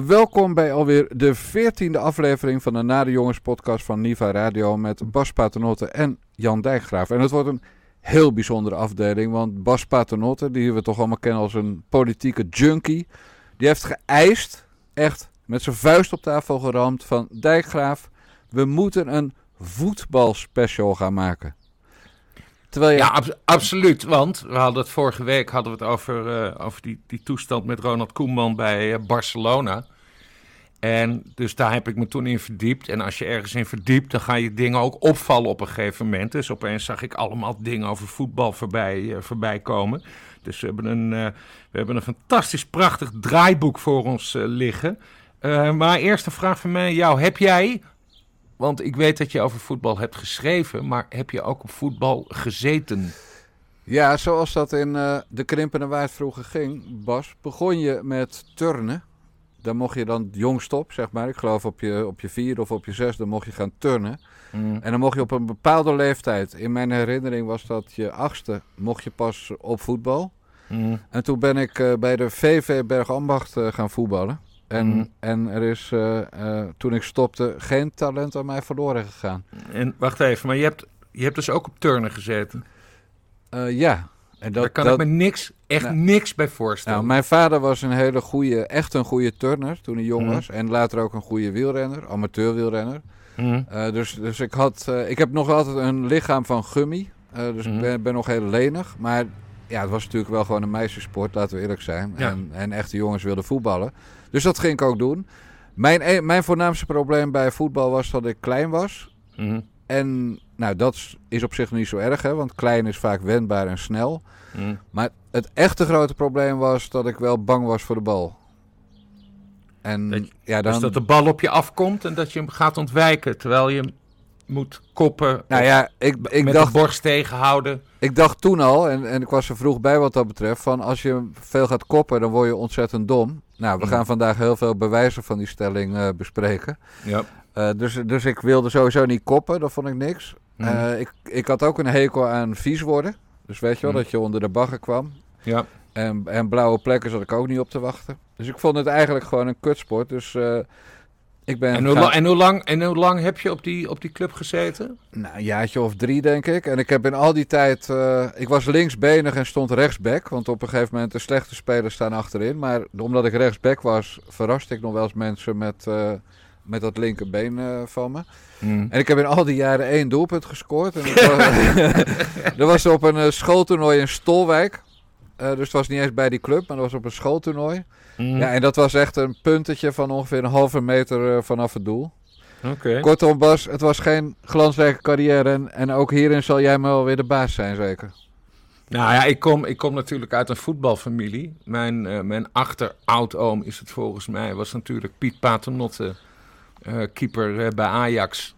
Welkom bij alweer de veertiende aflevering van de Nare Jongens podcast van Niva Radio met Bas Paternotte en Jan Dijkgraaf. En het wordt een heel bijzondere afdeling, want Bas Paternotte, die we toch allemaal kennen als een politieke junkie, die heeft geëist, echt met zijn vuist op tafel geramd van Dijkgraaf, we moeten een voetbalspecial gaan maken. Terwijl je... Ja, absoluut. Want we hadden het vorige week hadden we het over, uh, over die, die toestand met Ronald Koeman bij uh, Barcelona. En dus daar heb ik me toen in verdiept. En als je ergens in verdiept, dan ga je dingen ook opvallen op een gegeven moment. Dus opeens zag ik allemaal dingen over voetbal voorbij, uh, voorbij komen. Dus we hebben een, we hebben een fantastisch prachtig draaiboek voor ons liggen. maar eerste vraag van mij jou. Heb jij want ik weet dat je over voetbal hebt geschreven, maar heb je ook op voetbal gezeten? Ja, zoals dat in uh, de Krimpende Waard vroeger ging, Bas, begon je met turnen. Dan mocht je dan jongst op, zeg maar. Ik geloof op je, op je vierde of op je zesde dan mocht je gaan turnen. Mm. En dan mocht je op een bepaalde leeftijd. In mijn herinnering was dat je achtste mocht je pas op voetbal. Mm. En toen ben ik uh, bij de VV Bergambacht uh, gaan voetballen. En, mhm. en er is uh, uh, toen ik stopte geen talent aan mij verloren gegaan. En wacht even, maar je hebt, je hebt dus ook op turnen gezeten? Uh, ja. En dat, Daar kan dat, ik me niks, echt nou, niks bij voorstellen. Nou, mijn vader was een hele goede, echt een goede turner toen hij jong mm. was. En later ook een goede wielrenner, amateur wielrenner. Mm. dus, dus ik, had, ik heb nog altijd een lichaam van gummy. dus ik ben, ben nog heel lenig. Maar ja, het was natuurlijk wel gewoon een meisjessport, laten we eerlijk zijn. Ja. En, en echte jongens wilden voetballen. Dus dat ging ik ook doen. Mijn, e- mijn voornaamste probleem bij voetbal was dat ik klein was. Mm -hmm. En nou, dat is op zich niet zo erg, hè, want klein is vaak wendbaar en snel. Mm. Maar het echte grote probleem was dat ik wel bang was voor de bal. En, dat, ja, dan... Dus dat de bal op je afkomt en dat je hem gaat ontwijken terwijl je hem moet koppen. Nou ja, ik, ik met dacht, de borst tegenhouden. Ik dacht toen al, en, en ik was er vroeg bij wat dat betreft, van als je veel gaat koppen, dan word je ontzettend dom. Nou, we mm. gaan vandaag heel veel bewijzen van die stelling uh, bespreken. Ja. Uh, dus, dus ik wilde sowieso niet koppen, dat vond ik niks. Mm. Uh, ik, ik had ook een hekel aan vies worden. Dus weet je wel, mm. dat je onder de bagger kwam. Ja. En, en blauwe plekken zat ik ook niet op te wachten. Dus ik vond het eigenlijk gewoon een kutsport. Dus ik ben en, hoe lang, en, hoe lang, en hoe lang heb je op die, op die club gezeten? Nou, een jaartje of drie, denk ik. En ik heb in al die tijd... Uh, ik was linksbenig en stond rechtsback. Want op een gegeven moment de slechte spelers staan achterin. Maar omdat ik rechtsback was, verraste ik nog wel eens mensen met, uh, met dat linkerbeen uh, van me. Mm. En ik heb in al die jaren één doelpunt gescoord. En dat, was, dat was op een schooltoernooi in Stolwijk. Dus het was niet eens bij die club, maar dat was op een schooltoernooi. Mm. Ja, en dat was echt een puntetje van ongeveer een halve meter uh, vanaf het doel. Okay. Kortom, Bas, het was geen glansrijke carrière. En, en ook hierin zal jij wel weer de baas zijn, zeker? Nou ja, ik kom, ik kom natuurlijk uit een voetbalfamilie. Mijn, uh, mijn achteroudoom is het volgens mij, was natuurlijk Piet Paternotte, uh, keeper bij Ajax.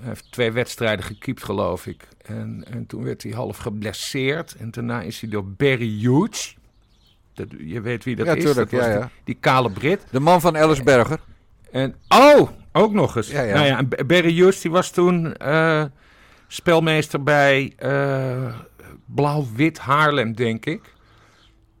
Hij heeft twee wedstrijden gekiept, geloof ik. En, en toen werd hij half geblesseerd. En daarna is hij door Barry Hughes, dat, je weet wie dat ja, is. Tuurlijk, dat ja, ja. Die, die, kale Brit. De man van Ellisberger. En, oh, ook nog eens. Ja, ja. Nou ja, Barry Just die was toen uh, spelmeester bij uh, Blauw-Wit Haarlem, denk ik.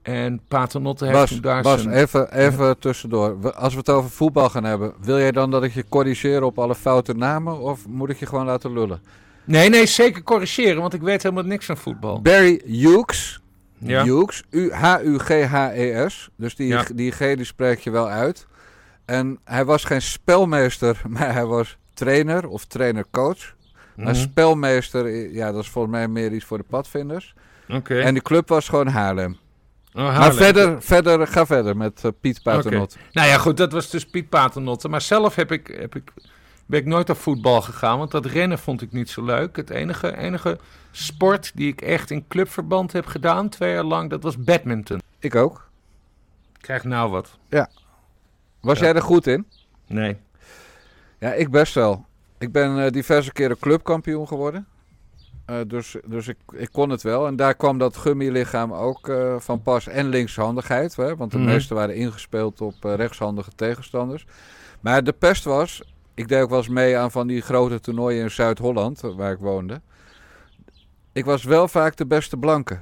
En Paternotte heeft Bas, daar Bas, zijn... even, even tussendoor. Als we het over voetbal gaan hebben, wil jij dan dat ik je corrigeer op alle foute namen? Of moet ik je gewoon laten lullen? Nee, nee, zeker corrigeren, want ik weet helemaal niks van voetbal. Barry Hughes ja. Hughes. H-U-G-H-E-S. Dus die, die G die spreek je wel uit. En hij was geen spelmeester, maar hij was trainer of trainer-coach. Maar mhm. spelmeester, ja, dat is volgens mij meer iets voor de padvinders. Oké. En die club was gewoon Haarlem. Oh, Haarlem. Maar verder, verder, ga verder met uh, Piet Paternotte. Okay. Nou ja, goed, dat was dus Piet Paternotte. Maar zelf heb ik, heb ik ben ik nooit op voetbal gegaan, want dat rennen vond ik niet zo leuk. Het enige, enige sport die ik echt in clubverband heb gedaan, twee jaar lang, dat was badminton. Ik ook. Ik krijg nou wat. Ja. Was jij er goed in? Nee. Ja, ik best wel. Ik ben uh, diverse keren clubkampioen geworden. Uh, dus dus ik, ik kon het wel. En daar kwam dat gummilichaam ook uh, van pas. En linkshandigheid. Hè, want de mm. meeste waren ingespeeld op rechtshandige tegenstanders. Maar de pest was, ik deed ook wel eens mee aan van die grote toernooien in Zuid-Holland, waar ik woonde. Ik was wel vaak de beste blanke.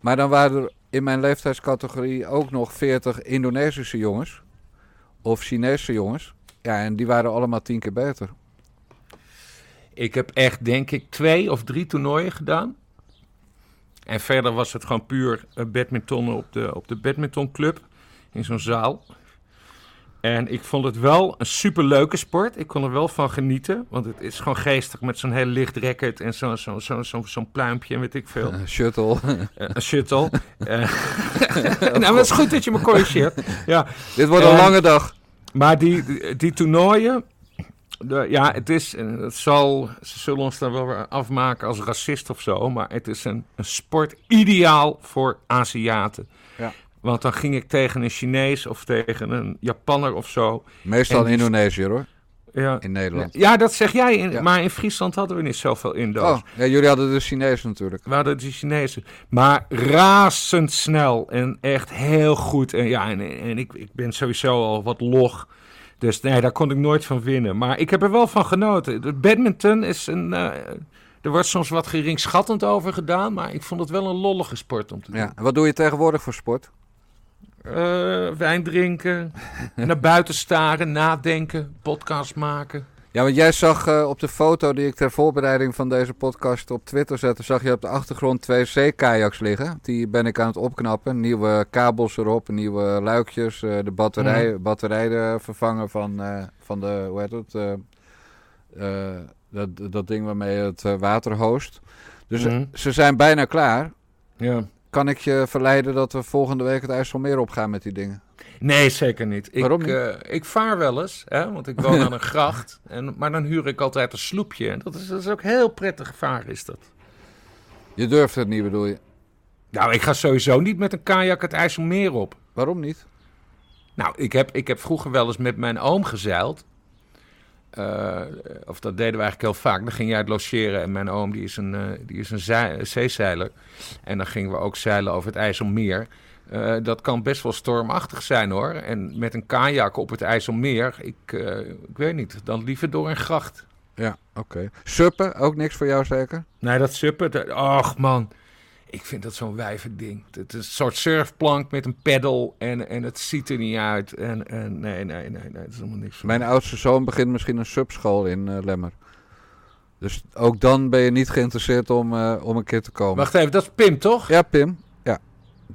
Maar dan waren er in mijn leeftijdscategorie ook nog 40 Indonesische jongens. of Chinese jongens. Ja, en die waren allemaal tien keer beter. Ik heb echt, denk ik, twee of drie toernooien gedaan. En verder was het gewoon puur badminton op de, op de badmintonclub. In zo'n zaal. En ik vond het wel een superleuke sport. Ik kon er wel van genieten. Want het is gewoon geestig met zo'n heel licht racket en zo'n zo, zo, zo, zo'n pluimpje en weet ik veel. Een shuttle. een shuttle. nou, het is goed dat je me corrigeert. Ja. Dit wordt een lange dag. Maar die, die, toernooien, de, ja, het is, het zal, ze zullen ons dan wel weer afmaken als racist of zo, maar het is een, een sport ideaal voor Aziaten. Want dan ging ik tegen een Chinees of tegen een Japanner of zo. Meestal in Indonesië hoor. Ja. In Nederland. Ja, dat zeg jij. In, Maar in Friesland hadden we niet zoveel Indo's. Oh, ja, jullie hadden de Chinezen natuurlijk. We hadden de Chinezen. Maar razendsnel en echt heel goed. En ja, en, en ik, ik ben sowieso al wat log. Dus nee, daar kon ik nooit van winnen. Maar ik heb er wel van genoten. Badminton is een... Uh, er wordt soms wat geringschattend over gedaan, maar ik vond het wel een lollige sport om te doen. Ja, en wat doe je tegenwoordig voor sport? Uh, wijn drinken, naar buiten staren, nadenken, podcast maken. Ja, want jij zag uh, op de foto die ik ter voorbereiding van deze podcast op Twitter zette, zag je op de achtergrond twee zeekajaks liggen. Die ben ik aan het opknappen. Nieuwe kabels erop, nieuwe luikjes, uh, de batterij, mm. batterijen vervangen van, van de, hoe heet het, dat, dat ding waarmee je het water hoost. Dus mm. ze zijn bijna klaar. Ja kan ik je verleiden dat we volgende week het IJsselmeer opgaan met die dingen? Nee, zeker niet. Waarom ik, uh, ik vaar wel eens, hè, want ik woon aan een gracht. En, maar dan huur ik altijd een sloepje. En dat is, dat is ook heel prettig varen, is dat. Je durft het niet, bedoel je? Nou, ik ga sowieso niet met een kajak het IJsselmeer op. Waarom niet? Nou, ik heb, ik heb vroeger wel eens met mijn oom gezeild. Uh, of dat deden we eigenlijk heel vaak. Dan ging jij het logeren en mijn oom die is een, uh, die is een zeezeiler. En dan gingen we ook zeilen over het IJsselmeer. Uh, dat kan best wel stormachtig zijn hoor. En met een kajak op het IJsselmeer, ik, ik weet niet, dan liever door een gracht. Ja, oké. Suppen, ook niks voor jou zeker? Nee, dat suppen, ach man ik vind dat zo'n ding. Het is een soort surfplank met een pedal en, en het ziet er niet uit. En, en nee, nee, nee, nee, dat is helemaal niks. Mijn oudste zoon begint misschien een subschool in uh, Lemmer. Dus ook dan ben je niet geïnteresseerd om, uh, om een keer te komen. Wacht even, dat is Pim toch? Ja, Pim. Ja.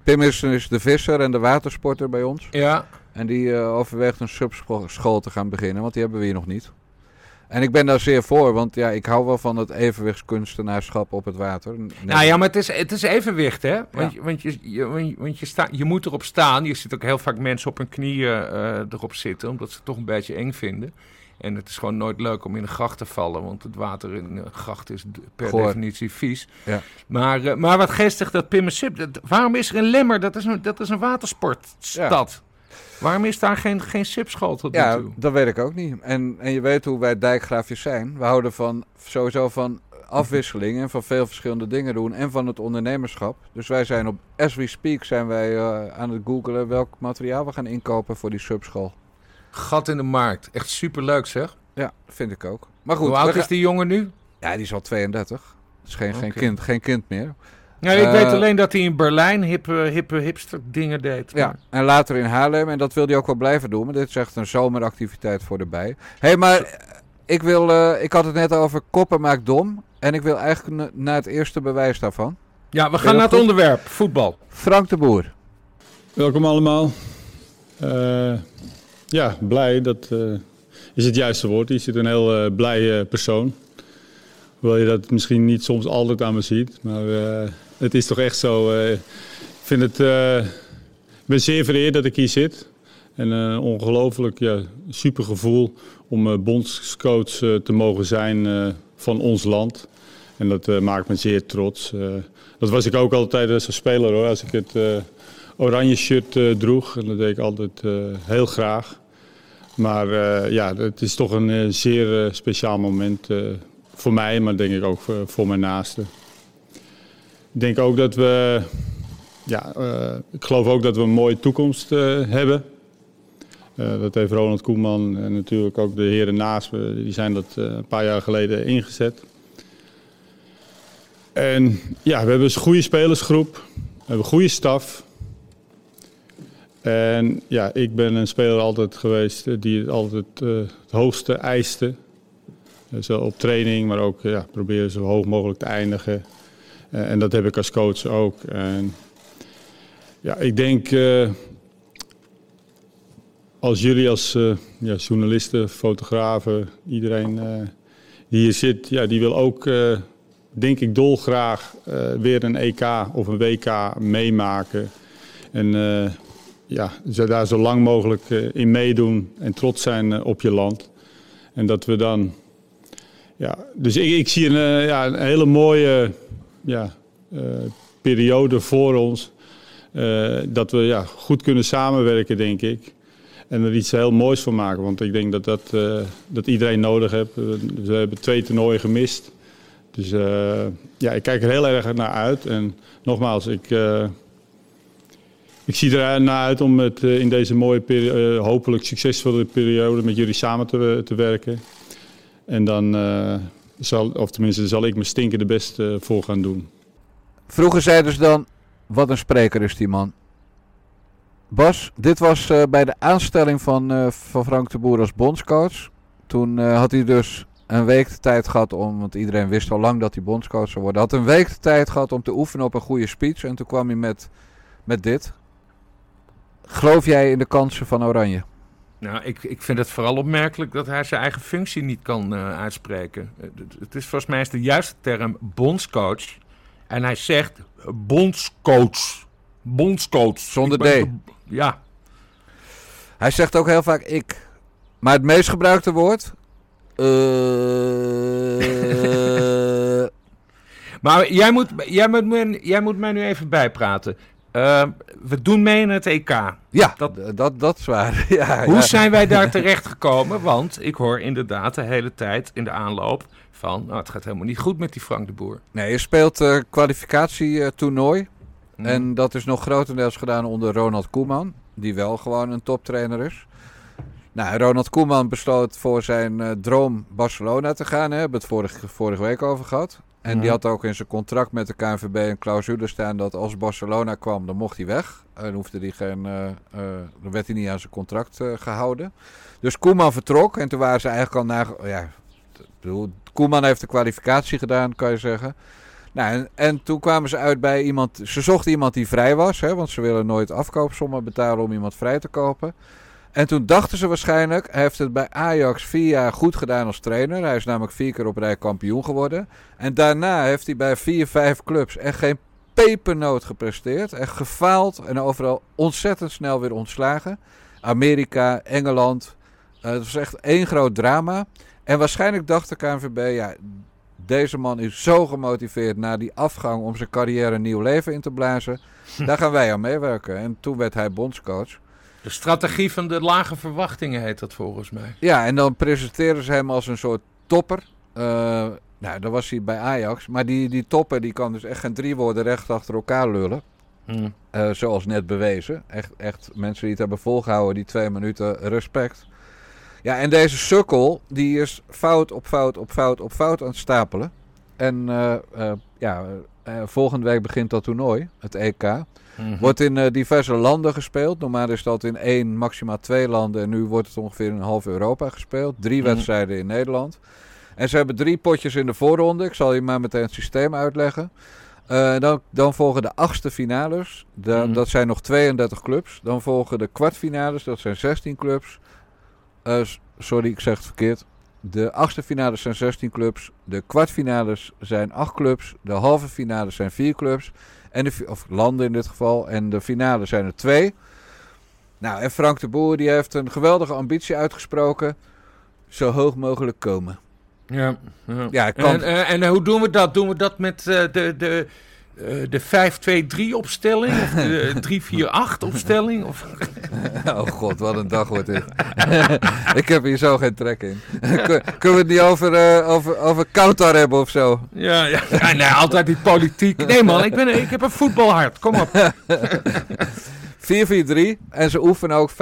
Pim is, is de visser en de watersporter bij ons. Ja. En die uh, overweegt een subschool te gaan beginnen, want die hebben we hier nog niet. En ik ben daar zeer voor, want ja, ik hou wel van het evenwichtskunstenaarschap op het water. Nou ja, maar het is, het is evenwicht, hè? Want, je, want, je, je, want je, sta, je moet erop staan. Je ziet ook heel vaak mensen op hun knieën uh, erop zitten, omdat ze het toch een beetje eng vinden. En het is gewoon nooit leuk om in een gracht te vallen, want het water in een gracht is per definitie vies. Ja. Maar, uh, maar wat geestig dat Pim Sip, waarom is er een Lemmer? Dat is een, dat is een watersportstad. Waarom is daar geen, geen sipschool tot ja, nu toe? dat weet ik ook niet. En, en je weet hoe wij dijkgraafjes zijn. We houden van, sowieso van afwisseling en van veel verschillende dingen doen. En van het ondernemerschap. Dus wij zijn op, as we speak, zijn wij uh, aan het googelen welk materiaal we gaan inkopen voor die subschool. Gat in de markt. Echt superleuk zeg. Ja, vind ik ook. Maar goed. Hoe oud is die jongen nu? Ja, die is al 32. Dat is geen, geen, kind, geen kind meer. Ja, ik weet eh, alleen dat hij in Berlijn hippe, hippe hipster dingen deed. Ja, en later in Haarlem. En dat wil hij ook wel blijven doen. Maar dit is echt een zomeractiviteit voor de bij. Hé, hey, maar ik, wil, uh, ik had het net over koppen maakt dom. En ik wil eigenlijk naar het eerste bewijs daarvan. Ja, we gaan naar het onderwerp, voetbal. Frank de Boer. Welkom allemaal. Uh, ja, blij, dat is het juiste woord. Je zit een heel blij persoon. Hoewel je dat misschien niet soms altijd aan me ziet. Maar het is toch echt zo. Eh, ik vind het, uh, ben zeer vereerd dat ik hier zit. En een uh, ongelooflijk ja, super gevoel om bondscoach te mogen zijn van ons land. En dat maakt me zeer trots. dat was ik ook altijd als speler hoor. Als ik het oranje shirt droeg. En dat deed ik altijd heel graag. Maar ja, het is toch een zeer speciaal moment voor mij, maar denk ik ook voor mijn naasten. Ik denk ook dat we, ja, uh, ik geloof ook dat we een mooie toekomst uh, hebben. Uh, dat heeft Ronald Koeman en natuurlijk ook de heren naast me, die zijn dat een paar jaar geleden ingezet. En ja, we hebben een goede spelersgroep, we hebben een goede staf. En ja, ik ben een speler altijd geweest die het altijd het hoogste eiste. Zo op training, maar ook ja, proberen zo hoog mogelijk te eindigen. En dat heb ik als coach ook. En, ja, ik denk als jullie als ja, journalisten, fotografen, iedereen die hier zit, ja, die wil ook, denk ik, dolgraag weer een EK of een WK meemaken. En ja, daar zo lang mogelijk in meedoen en trots zijn op je land. En dat we dan. Ja, dus ik, ik zie een, ja, een hele mooie ja, periode voor ons. dat we ja, goed kunnen samenwerken, denk ik. En er iets heel moois van maken. Want ik denk dat, dat, uh, dat iedereen nodig heeft. We hebben twee toernooien gemist. Dus ja, ik kijk er heel erg naar uit. En nogmaals, ik, ik zie er naar uit om het in deze mooie, periode, hopelijk succesvolle periode met jullie samen te, te werken. En dan zal, of tenminste, zal ik mijn stinkende best voor gaan doen. Vroeger zeiden ze dan, wat een spreker is die man. Bas, dit was uh, bij de aanstelling van, uh, van Frank de Boer als bondscoach. Toen had hij dus een week de tijd gehad om, want iedereen wist al lang dat hij bondscoach zou worden. Had een week de tijd gehad om te oefenen op een goede speech. En toen kwam hij met, met dit. Geloof jij in de kansen van Oranje? Nou, ik, ik vind het vooral opmerkelijk dat hij zijn eigen functie niet kan uitspreken. Het is volgens mij is de juiste term bondscoach. En hij zegt bondscoach. Bondscoach. Zonder D. Ja. Hij zegt ook heel vaak ik. Maar het meest gebruikte woord. Uh... maar jij moet, jij, moet, jij moet mij nu even bijpraten. Uh, we doen mee in het EK. Ja, dat, dat, dat is waar. ja, Hoe zijn wij daar terecht gekomen? Want ik hoor inderdaad de hele tijd in de aanloop van... Nou, het gaat helemaal niet goed met die Frank de Boer. Nee, je speelt uh, kwalificatietoernooi. Mhm. En dat is nog grotendeels gedaan onder Ronald Koeman, die wel gewoon een toptrainer is. Nou, Ronald Koeman besloot voor zijn uh, droom Barcelona te gaan. Hè. We hebben het vorige, vorige week over gehad. En die had ook in zijn contract met de KNVB een clausule staan dat als Barcelona kwam, dan mocht hij weg. En hoefde hij geen, uh, uh, dan werd hij niet aan zijn contract gehouden. Dus Koeman vertrok en toen waren ze eigenlijk al naar. Ja, Koeman heeft de kwalificatie gedaan, kan je zeggen. Nou, en, en, toen kwamen ze uit bij iemand. Ze zochten iemand die vrij was, hè, want ze willen nooit afkoopsommen betalen om iemand vrij te kopen. En toen dachten ze waarschijnlijk, hij heeft het bij Ajax vier jaar goed gedaan als trainer. Hij is namelijk vier keer op rij kampioen geworden. En daarna heeft hij bij vier, vijf clubs echt geen pepernoot gepresteerd. Echt gefaald en overal ontzettend snel weer ontslagen. Amerika, Engeland. Uh, het was echt één groot drama. En waarschijnlijk dacht de KNVB, ja, deze man is zo gemotiveerd na die afgang om zijn carrière een nieuw leven in te blazen. Daar gaan wij aan meewerken. En toen werd hij bondscoach. De strategie van de lage verwachtingen heet dat volgens mij. Ja, en dan presenteren ze hem als een soort topper. Uh, nou, dat was hij bij Ajax. Maar die, die topper die kan dus echt geen drie woorden recht achter elkaar lullen. Hmm. Uh, zoals net bewezen. Echt, echt mensen die het hebben volgehouden, die twee minuten respect. Ja, en deze sukkel, die is fout op fout op fout op fout aan het stapelen. En uh, uh, ja, uh, volgende week begint dat toernooi, het EK. Mm -hmm. Wordt in diverse landen gespeeld. Normaal is dat in één, maximaal twee landen. En nu wordt het ongeveer in half Europa gespeeld. Drie mm -hmm. wedstrijden in Nederland. En ze hebben drie potjes in de voorronde. Ik zal je maar meteen het systeem uitleggen. dan, dan, volgen de achtste finales. De, mm -hmm. Dat zijn nog 32 clubs. Dan volgen de kwartfinales. Dat zijn 16 clubs. Sorry, ik zeg het verkeerd. De achtste finales zijn 16 clubs. De kwartfinales zijn 8 clubs. De halve finales zijn 4 clubs. En de, of landen in dit geval. En de finale zijn er 2. Nou, en Frank de Boer die heeft een geweldige ambitie uitgesproken. Zo hoog mogelijk komen. Ja, ja. ja kan... en, uh, en, hoe doen we dat? Doen we dat met uh, de, de, uh, de 5-2-3 opstelling? Of de 3-4-8 opstelling? Of... oh god, wat een dag wordt dit. ik heb hier zo geen trek in. Kunnen we het niet over, uh, over, over Kautar hebben of zo? Ja, ja. ja nee, altijd die politiek. Nee man, ik, ben, ik heb een voetbalhart. Kom op. 4-4-3 en ze oefenen ook 5-3-2.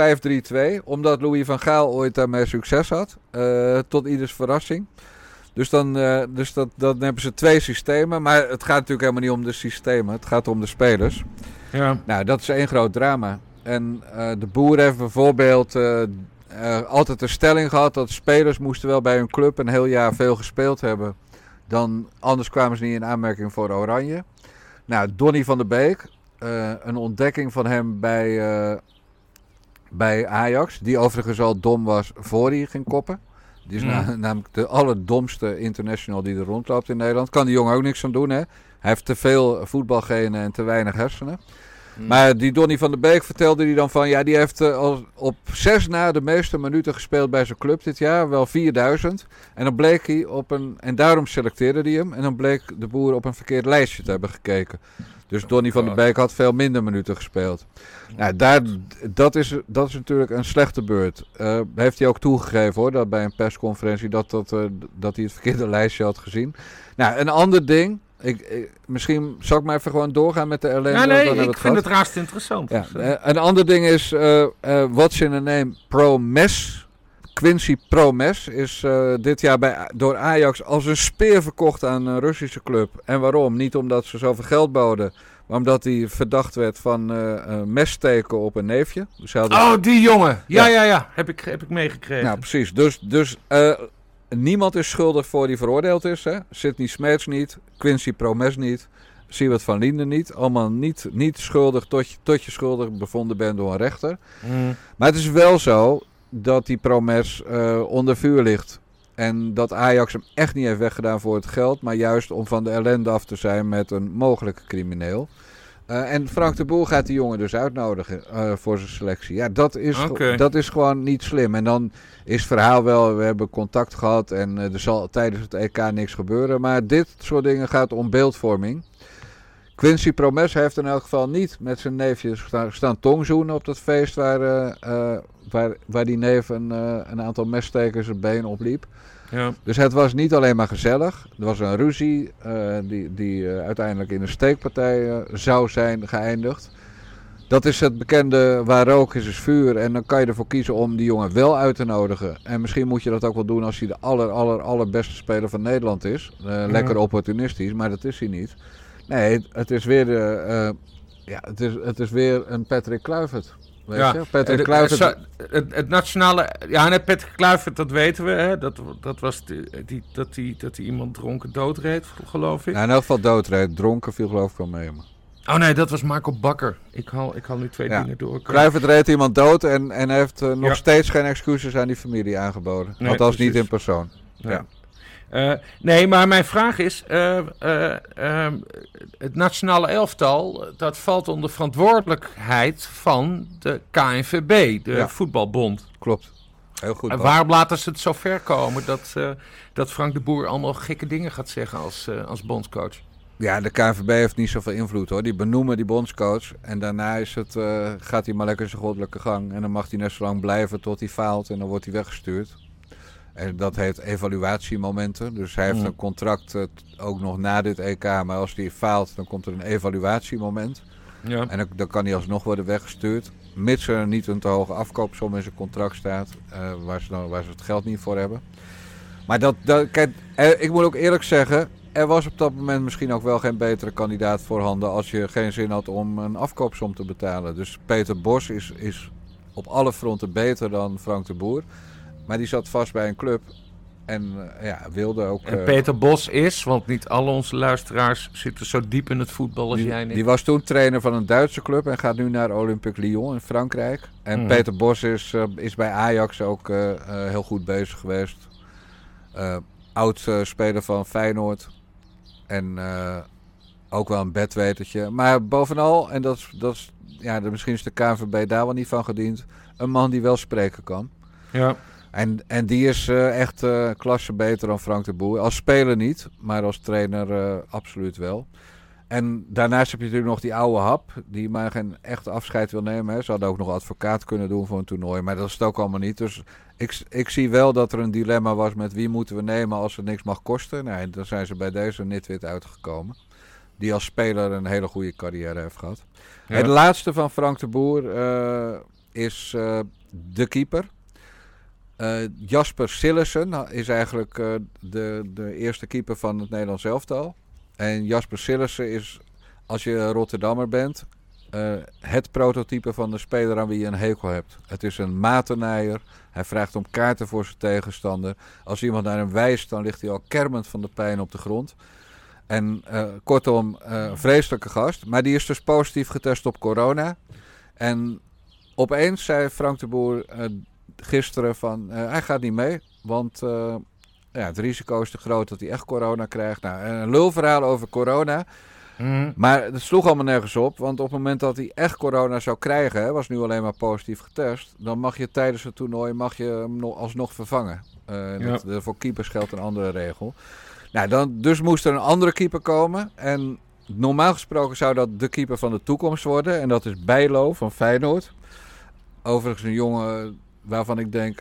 Omdat Louis van Gaal ooit daarmee succes had. Uh, tot ieders verrassing. Dus, dan, uh, dus dat, dan hebben ze twee systemen. Maar het gaat natuurlijk helemaal niet om de systemen. Het gaat om de spelers. Ja. Nou, dat is één groot drama. En de boer heeft bijvoorbeeld altijd de stelling gehad dat spelers moesten wel bij hun club een heel jaar veel gespeeld hebben. Dan, anders kwamen ze niet in aanmerking voor Oranje. Nou, Donny van der Beek, een ontdekking van hem bij, bij Ajax. Die overigens al dom was voor hij ging koppen. Die is namelijk de allerdomste international die er rondloopt in Nederland. Kan die jongen ook niks aan doen, hè? Hij heeft te veel voetbalgenen en te weinig hersenen. Mm. Maar die Donny van der Beek vertelde hij dan van... Ja, die heeft uh, al op zes na de meeste minuten gespeeld bij zijn club dit jaar. Wel 4000. En dan bleek hij op een... En daarom selecteerde hij hem. En dan bleek de boer op een verkeerd lijstje te hebben gekeken. Dus Donny van der Beek had veel minder minuten gespeeld. Nou, daar, dat, is, dat is natuurlijk een slechte beurt. Uh, heeft hij ook toegegeven hoor, dat bij een persconferentie dat, dat, uh, dat hij het verkeerde lijstje had gezien. Nou, een ander ding. Ik, misschien zal ik maar even gewoon doorgaan met de ellende. Ja, nee, ik het vind het raast interessant. Ja, uh, een ander ding is, what's in a name? Promes. Quincy Promes is dit jaar bij, door Ajax als een speer verkocht aan een Russische club. En waarom? Niet omdat ze zoveel geld boden, omdat hij verdacht werd van uh, messteken op een neefje. Dus oh, die jongen. Ja, ja, ja. Heb, ik, heb ik meegekregen. Nou, precies. Dus, dus uh, niemand is schuldig voor die veroordeeld is. Hè? Sidney Smeets niet. Quincy Promes niet. Siewert van Linden niet. Allemaal niet, niet schuldig tot je, tot je schuldig bevonden bent door een rechter. Mm. Maar het is wel zo dat die Promes onder vuur ligt. En dat Ajax hem echt niet heeft weggedaan voor het geld, maar juist om van de ellende af te zijn met een mogelijke crimineel. Uh, en Frank de Boer gaat die jongen dus uitnodigen uh, voor zijn selectie. Ja, dat is, dat is gewoon niet slim. En dan is het verhaal wel, we hebben contact gehad en uh, er zal tijdens het EK niks gebeuren. Maar dit soort dingen gaat om beeldvorming. Quincy Promes heeft in elk geval niet met zijn neefjes staan, tongzoenen op dat feest waar, waar, waar die neef een, een aantal meststekers het been opliep. Ja. Dus het was niet alleen maar gezellig. Er was een ruzie uh, die, die uh, uiteindelijk in een steekpartij uh, zou zijn geëindigd. Dat is het bekende waar rook is, is vuur. En dan kan je ervoor kiezen om die jongen wel uit te nodigen. En misschien moet je dat ook wel doen als hij de aller, aller, allerbeste speler van Nederland is. Lekker opportunistisch, maar dat is hij niet. Nee, het is weer, de, ja, het is, het is weer een Patrick Kluivert ja. Patrick Kluivert. Het, het, nationale. Ja, net Patrick Kluivert, dat weten we. Hè? Dat, dat was die, dat hij dat die iemand dronken doodreed, geloof ik. Ja, in elk geval doodreed. Dronken viel geloof ik wel mee. Maar. Oh nee, dat was Marco Bakker. Ik haal, ik haal nu twee dingen door. Kluivert reed iemand dood en, en heeft uh, nog steeds geen excuses aan die familie aangeboden. Nee, Althans precies. niet in persoon. Ja. Uh, nee, maar mijn vraag is: uh, uh, het nationale elftal dat valt onder verantwoordelijkheid van de KNVB, de ja. voetbalbond. Klopt. Heel goed. En waarom laten ze het zo ver komen dat, dat Frank de Boer allemaal gekke dingen gaat zeggen als, als bondscoach? Ja, de KNVB heeft niet zoveel invloed hoor. Die benoemen die bondscoach. En daarna is het, gaat hij maar lekker zijn goddelijke gang. En dan mag hij net zo lang blijven tot hij faalt. En dan wordt hij weggestuurd. En dat heet evaluatiemomenten. Dus hij heeft mm. een contract uh, ook nog na dit EK. Maar als hij faalt, dan komt er een evaluatiemoment. Ja. En dan, dan, kan hij alsnog worden weggestuurd. Mits er niet een te hoge afkoopsom in zijn contract staat. Uh, waar, ze dan, waar ze het geld niet voor hebben. Maar dat, dat, kijk, eh, ik moet ook eerlijk zeggen. Er was op dat moment misschien ook wel geen betere kandidaat voorhanden. als je geen zin had om een afkoopsom te betalen. Dus Peter Bos is, is op alle fronten beter dan Frank de Boer. Maar die zat vast bij een club. En uh, ja, wilde ook. En eh, Peter Bos is, want niet al onze luisteraars zitten zo diep in het voetbal als die, jij niet. Die was toen trainer van een Duitse club en gaat nu naar Olympique Lyon in Frankrijk. En mm. Peter Bos is, uh, is bij Ajax ook heel goed bezig geweest. oud speler van Feyenoord. En ook wel een bedwetertje. Maar bovenal, en dat is, dat is, ja, misschien is de KNVB daar wel niet van gediend. Een man die wel spreken kan. Ja. En, en die is uh, echt uh, klasse beter dan Frank de Boer. Als speler niet, maar als trainer uh, absoluut wel. En daarnaast heb je natuurlijk nog die oude hap, die maar geen echt afscheid wil nemen. Hè. Ze hadden ook nog advocaat kunnen doen voor een toernooi, maar dat is het ook allemaal niet. Dus ik, ik zie wel dat er een dilemma was met wie moeten we nemen als het niks mag kosten. Nou, dan zijn ze bij deze Nitwit uitgekomen. Die als speler een hele goede carrière heeft gehad. Ja. Het laatste van Frank de Boer is de keeper. Uh, Jasper Sillessen is eigenlijk uh, de, de eerste keeper van het Nederlands elftal. En Jasper Sillessen is, als je Rotterdammer bent eh, het prototype van de speler aan wie je een hekel hebt. Het is een matenaaier. Hij vraagt om kaarten voor zijn tegenstander. Als iemand naar hem wijst, dan ligt hij al kermend van de pijn op de grond. En kortom, een vreselijke gast. Maar die is dus positief getest op corona. En opeens zei Frank de Boer gisteren van... hij gaat niet mee, want ja, het risico is te groot dat hij echt corona krijgt. Nou, een lulverhaal over corona... Mhm. Maar het sloeg allemaal nergens op. Want op het moment dat hij echt corona zou krijgen, hè, was nu alleen maar positief getest. Dan mag je tijdens het toernooi mag je hem alsnog vervangen. Uh, dat, voor keepers geldt een andere regel. Nou, dan, dus moest er een andere keeper komen. En normaal gesproken zou dat de keeper van de toekomst worden. En dat is Bijlo van Feyenoord. Overigens een jongen waarvan ik denk...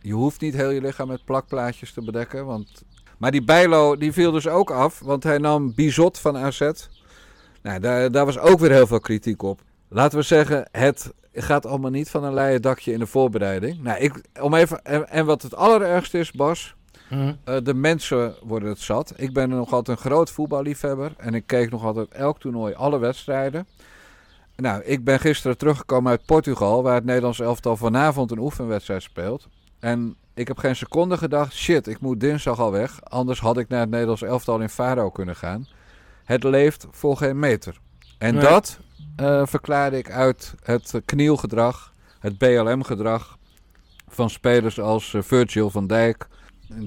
Je hoeft niet heel je lichaam met plakplaatjes te bedekken. Want maar die Bijlo die viel dus ook af, want hij nam Bizot van AZ. Nou, daar, daar was ook weer heel veel kritiek op. Laten we zeggen, het gaat allemaal niet van een leien dakje in de voorbereiding. Nou, ik, om even, en, wat het allerergste is, Bas, mhm. eh, de mensen worden het zat. Ik ben nog altijd een groot voetballiefhebber en ik keek nog altijd elk toernooi, alle wedstrijden. Nou, ik ben gisteren teruggekomen uit Portugal, waar het Nederlands elftal vanavond een oefenwedstrijd speelt. En ik heb geen seconde gedacht, shit, ik moet dinsdag al weg. Anders had ik naar het Nederlands elftal in Faro kunnen gaan. Het leeft voor geen meter. En dat uh, verklaarde ik uit het knielgedrag, het BLM-gedrag van spelers als uh, Virgil van Dijk,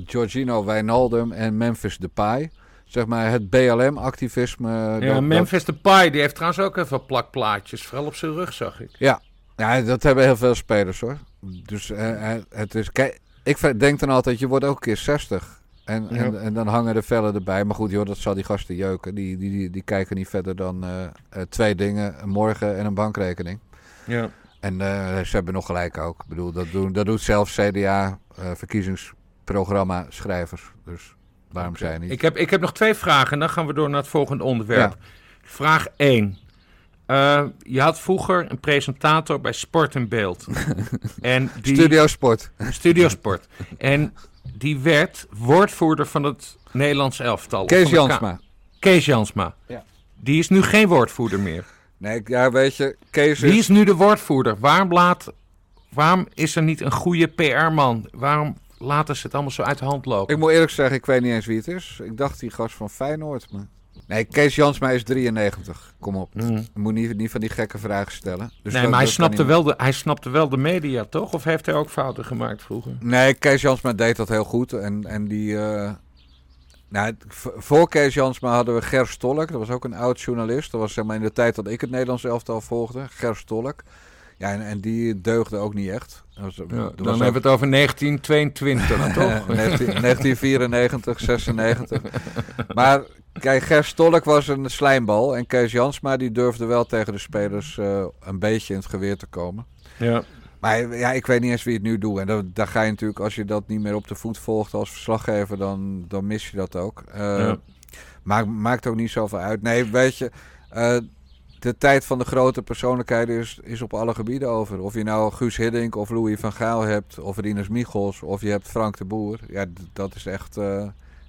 Giorgino Wijnaldum en Memphis Depay. Zeg maar het BLM-activisme. Ja, Memphis Depay, die heeft trouwens ook even plakplaatjes, vooral op zijn rug zag ik. Ja, ja dat hebben heel veel spelers hoor. Dus uh, het is. Kijk, ik denk dan altijd, je wordt ook een keer 60. En, en, en, dan hangen de vellen erbij. Maar goed, joh, dat zal die gasten jeuken. Die, die, die, die kijken niet verder dan uh, uh, twee dingen. Een morgen en een bankrekening. Ja. En uh, ze hebben nog gelijk ook. Ik bedoel, dat, doen, dat doet zelfs CDA verkiezingsprogramma schrijvers. Dus waarom okay. zij niet? Ik heb, ik heb nog twee vragen. Dan gaan we door naar het volgende onderwerp. Ja. Vraag 1. Uh, je had vroeger een presentator bij Sport en Beeld. en die, Studio Sport. Studio Sport. En die werd woordvoerder van het Nederlands elftal. Kees Jansma. Kees Jansma. Ja. Die is nu geen woordvoerder meer. Nee, ja, weet je, Kees Wie is nu de woordvoerder? Waarom, laat, waarom is er niet een goede PR-man? Waarom laten ze het allemaal zo uit de hand lopen? Ik moet eerlijk zeggen, ik weet niet eens wie het is. Ik dacht die gast van Feyenoord, maar... Nee, Kees Jansma is 93. Kom op. Mm. Je moet niet, niet van die gekke vragen stellen. Dus nee, maar hij snapte, wel de, hij snapte wel de media, toch? Of heeft hij ook fouten gemaakt vroeger? Nee, Kees Jansma deed dat heel goed. En, en die... Uh... Nou, voor Kees Jansma hadden we Ger Stolk. Dat was ook een oud journalist. Dat was zeg maar in de tijd dat ik het Nederlands elftal volgde. Ger Stolk. Ja, en, en, die deugde ook niet echt. Was, ja, dan hebben we het over 1922, toch? 1994, 96. Maar Kijk, Ger Stolk was een slijmbal. En Kees Jansma die durfde wel tegen de spelers uh, een beetje in het geweer te komen. Ja. Maar ja, ik weet niet eens wie het nu doet. En daar ga je natuurlijk, als je dat niet meer op de voet volgt als verslaggever, dan, dan mis je dat ook. Uh, ja. maakt, maakt ook niet zoveel uit. Nee, weet je, uh, de tijd van de grote persoonlijkheden is, is op alle gebieden over. Of je nou Guus Hiddink of Louis van Gaal hebt, of Rinus Michels, of je hebt Frank de Boer. Ja, dat is echt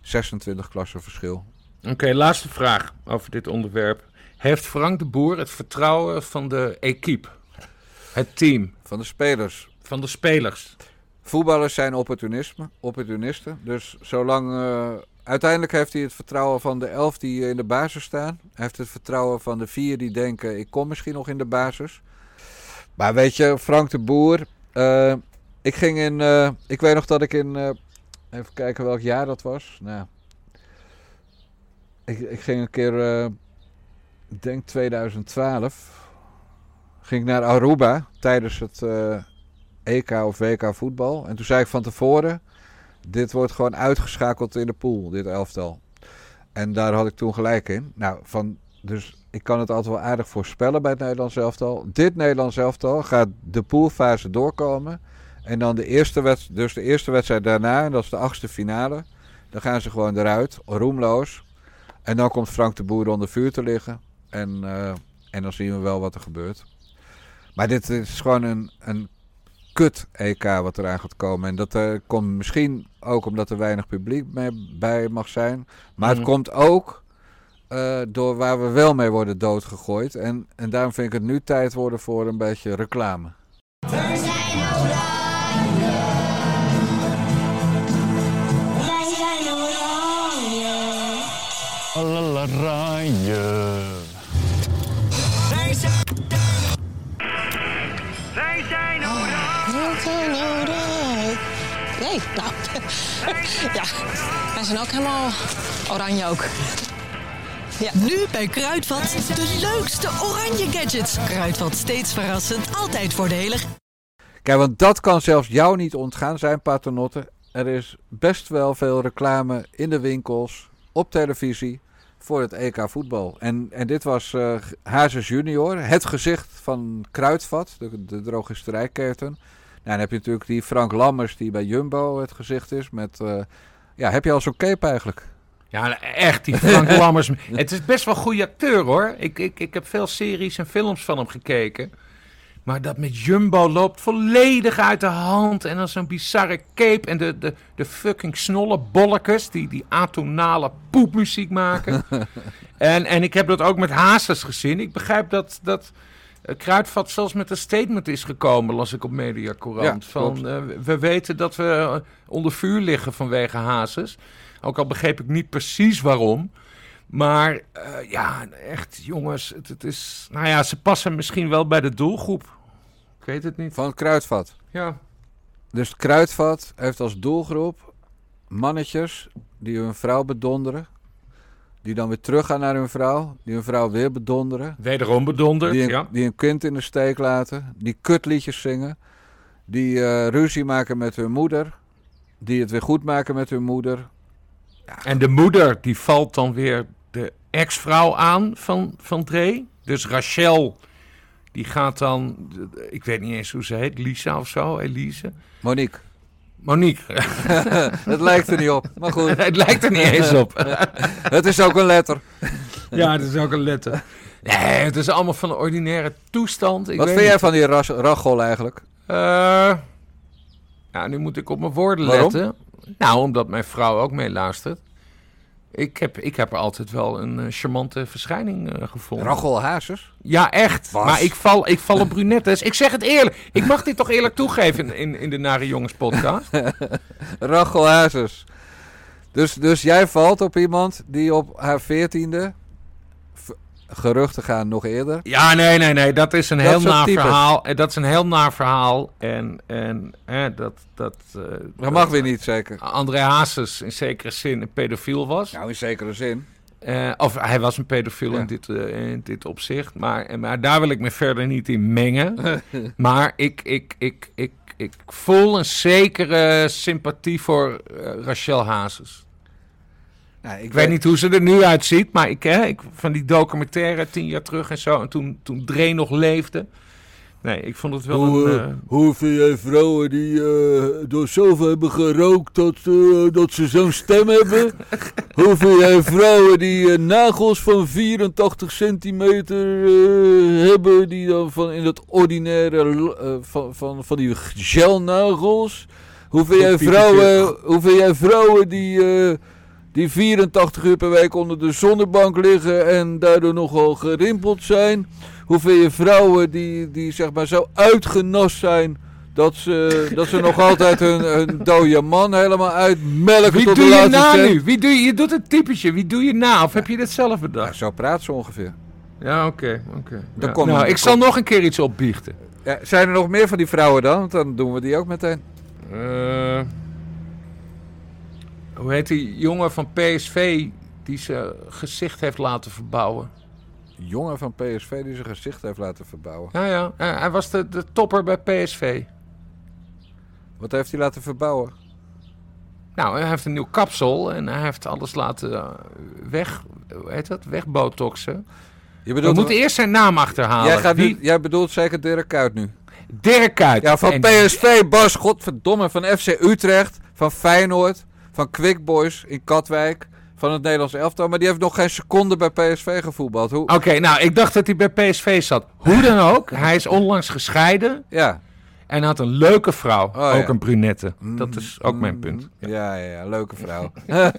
26 klassen verschil. Oké, laatste vraag over dit onderwerp. Heeft Frank de Boer het vertrouwen van de equipe? Het team? Van de spelers. Van de spelers. Voetballers zijn opportunisme, opportunisten. Dus zolang... Uh, uiteindelijk heeft hij het vertrouwen van de elf die in de basis staan. Hij heeft het vertrouwen van de vier die denken... ik kom misschien nog in de basis. Maar weet je, Frank de Boer... Uh, ik ging in... Uh, ik weet nog dat ik in... even kijken welk jaar dat was. Nou, ik, ik ging een keer, ik denk 2012, ging ik naar Aruba tijdens het EK of WK voetbal. En toen zei ik van tevoren, dit wordt gewoon uitgeschakeld in de pool, dit elftal. En daar had ik toen gelijk in. Nou, van, dus ik kan het altijd wel aardig voorspellen bij het Nederlands elftal. Dit Nederlands elftal gaat de poolfase doorkomen. En dan de eerste wedstrijd, dus de eerste wedstrijd daarna, en dat is de achtste finale. Dan gaan ze gewoon eruit, roemloos. En dan komt Frank de Boer onder vuur te liggen. En, uh, en dan zien we wel wat er gebeurt. Maar dit is gewoon een, een kut EK wat eraan gaat komen. En dat uh, komt misschien ook omdat er weinig publiek mee, bij mag zijn. Maar het mhm. komt ook uh, door waar we wel mee worden doodgegooid. En, en daarom vind ik het nu tijd worden voor een beetje reclame. We zijn oranje. Wij zijn oranje. Oranje. Ja, wij zijn ook helemaal oranje ook. Ja. Nu bij Kruidvat de leukste oranje gadgets. Kruidvat steeds verrassend, altijd voordelig. Kijk, want dat kan zelfs jou niet ontgaan zijn, paternotte. Er is best wel veel reclame in de winkels, op televisie, voor het EK voetbal. En, en dit was uh, Hazes junior, het gezicht van Kruidvat, de, de drogisterijketen. Dan heb je natuurlijk die Frank Lammers die bij Jumbo het gezicht is. Met, uh, ja, heb je al zo'n cape eigenlijk? Ja, echt, die Frank Lammers. Het is best wel een goede acteur hoor. Ik, ik, ik heb veel series en films van hem gekeken. Maar dat met Jumbo loopt volledig uit de hand. En dan zo'n bizarre cape. En de, de, de fucking snolle bollekes die die atonale poepmuziek maken. en, en ik heb dat ook met Hazes gezien. Ik begrijp dat, dat Kruidvat zelfs met een statement is gekomen, las ik op Media Courant. van, uh, we weten dat we onder vuur liggen vanwege Hazes. Ook al begreep ik niet precies waarom. Maar uh, ja, echt jongens, het, het, is... Nou ja, ze passen misschien wel bij de doelgroep. Ik weet het niet. Van kruidvat? Ja. Dus kruidvat heeft als doelgroep mannetjes die hun vrouw bedonderen. Die dan weer teruggaan naar hun vrouw. Die hun vrouw weer bedonderen. Wederom bedonderd, die een, ja. Die een kind in de steek laten. Die kutliedjes zingen. Die uh, ruzie maken met hun moeder. Die het weer goed maken met hun moeder. Ja. En de moeder die valt dan weer de ex-vrouw aan van, van Dre. Dus Rachel, die gaat dan, ik weet niet eens hoe ze heet, Lisa of zo, Elise. Monique. Monique. het lijkt er niet op, maar goed. het lijkt er niet eens op. het is ook een letter. ja, het is ook een letter. Nee, het is allemaal van de ordinaire toestand. Ik Wat vind jij van die Rachel eigenlijk? Uh, ja, nu moet ik op mijn woorden Waarom? letten. Nou, omdat mijn vrouw ook meeluistert. Ik heb, ik heb er altijd wel een uh, charmante verschijning uh, gevonden. Rachel Hazes? Ja, echt. Was. Maar ik val, ik val op brunettes. ik zeg het eerlijk. Ik mag dit toch eerlijk toegeven in, in, in de Nare Jongens podcast. Rachel Hazes. Dus, dus jij valt op iemand die op haar veertiende... Geruchten gaan nog eerder. Ja, nee, nee, nee. Dat is een dat heel naar verhaal. Dat is een heel naar verhaal. En, en eh, dat... Dat, uh, dat mag weer niet, zeker. André Hazes in zekere zin een pedofiel was. Nou, in zekere zin. Uh, of hij was een pedofiel ja. in, dit, uh, in dit opzicht. Maar, maar daar wil ik me verder niet in mengen. maar ik, ik, ik, ik, ik voel een zekere sympathie voor Rachel Hazes. Nou, ik, ik weet, weet niet hoe ze er nu uitziet, maar ik, hè, ik van die documentaire tien jaar terug en zo, en toen, toen Dre nog leefde. Nee, ik vond het wel hoe, een... Uh... Hoe vind jij vrouwen die uh, door zoveel hebben gerookt dat, uh, dat ze zo'n stem hebben? hoe vind jij vrouwen die nagels van 84 centimeter hebben, die dan van in dat ordinaire, van, van, van die gelnagels? Hoe vind jij vrouwen, hoe vind jij vrouwen die die 84 uur per week onder de zonnebank liggen en daardoor nogal gerimpeld zijn. Hoe vind je vrouwen die, die zeg maar zo uitgenast zijn dat ze, dat ze nog altijd hun, hun dode man helemaal uitmelken Wie tot doe de je laatste na cent. nu? Wie doe je, je doet een typetje. Wie doe je na? Of heb je dit zelf bedacht? Ja, zo praat ze ongeveer. Ja, oké. oké. Dan Ja. kom- Nou, ik zal nog een keer iets opbiechten. Ja, zijn er nog meer van die vrouwen dan? Want dan doen we die ook meteen. Eh, hoe heet die jongen van PSV die zijn gezicht heeft laten verbouwen? Jongen van PSV die zijn gezicht heeft laten verbouwen. Ja, ja. hij was de, de topper bij PSV. Wat heeft hij laten verbouwen? Nou, hij heeft een nieuw kapsel en hij heeft alles laten eh, weg, hoe heet dat, wegbotoxen. Je We moeten eerst zijn naam achterhalen. jij, gaat nu, jij bedoelt zeker Dirk Kuyt nu? Dirk Kuyt. Ja, van En- PSV, Bas, godverdomme, van FC Utrecht, van Feyenoord, van Quick Boys in Katwijk, van het Nederlands elftal. Maar die heeft nog geen seconde bij PSV gevoetbald. Hoe? Oké, nou, ik dacht dat hij bij PSV zat. Hoe dan ook, hij is onlangs gescheiden. Ja, En had een leuke vrouw, Oh, ja. ook een brunette. Dat Mm, is ook mijn mm, punt. Ja, ja, ja, leuke vrouw.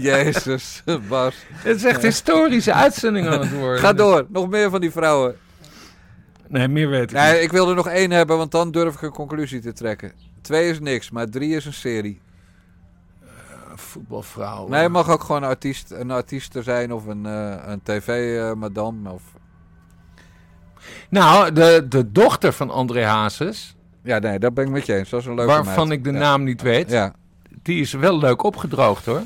Jezus, Bas. Het is echt historische uitzending aan het worden. Ga door, nog meer van die vrouwen. Nee, meer weet ik Nee, niet. ik wil er nog één hebben, want dan durf ik een conclusie te trekken. Twee is niks, maar drie is een serie. Voetbalvrouw. Nee, het mag ook gewoon een artiest, een artieste zijn of een, eh, een tv-madame. of... Nou, de, de dochter van André Hazes, Ja, nee, dat ben ik met je eens. Dat is een leuke waarvan meid. ik de Ja. naam niet weet, Ja, die is wel leuk opgedroogd hoor.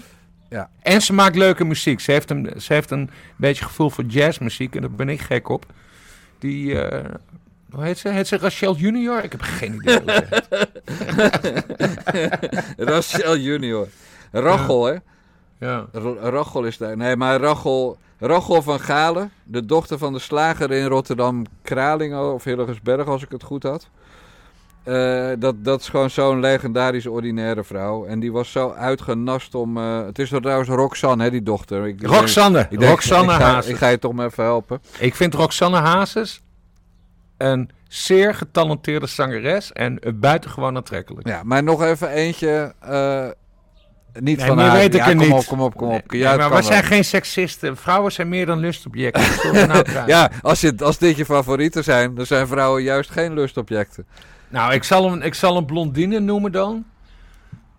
Ja. En ze maakt leuke muziek. Ze heeft een, ze heeft een beetje gevoel voor jazzmuziek en daar ben ik gek op. Die, eh, hoe heet ze? Heet ze Rachel Junior? Ik heb geen idee hoe ze heet. Rachel Junior. Rachel, hè? Ja. Rachel is daar. Nee, maar Rachel, Rachel van Galen, de dochter van de slager in Rotterdam Kralingen of Hillegersberg, als ik het goed had. Eh, dat, dat is gewoon zo'n legendarische ordinaire vrouw. En die was zo uitgenast om... eh, het is er trouwens Roxanne, hè, die dochter. Ik, Roxanne. ik denk- Roxanne ik ga, Hazes. Ik ga je toch maar even helpen. Ik vind Roxanne Hazes een zeer getalenteerde zangeres en buitengewoon aantrekkelijk. Ja, maar nog even eentje... eh, niet Nee, van haar. weet ik ja, er kom niet. op, kom op, kom op. Nee, Ja, maar we wel. zijn geen seksisten. Vrouwen zijn meer dan lustobjecten. Nou? Ja, als, je, als dit je favorieten zijn, dan zijn vrouwen juist geen lustobjecten. Nou, ik zal, een, ik zal een blondine noemen dan.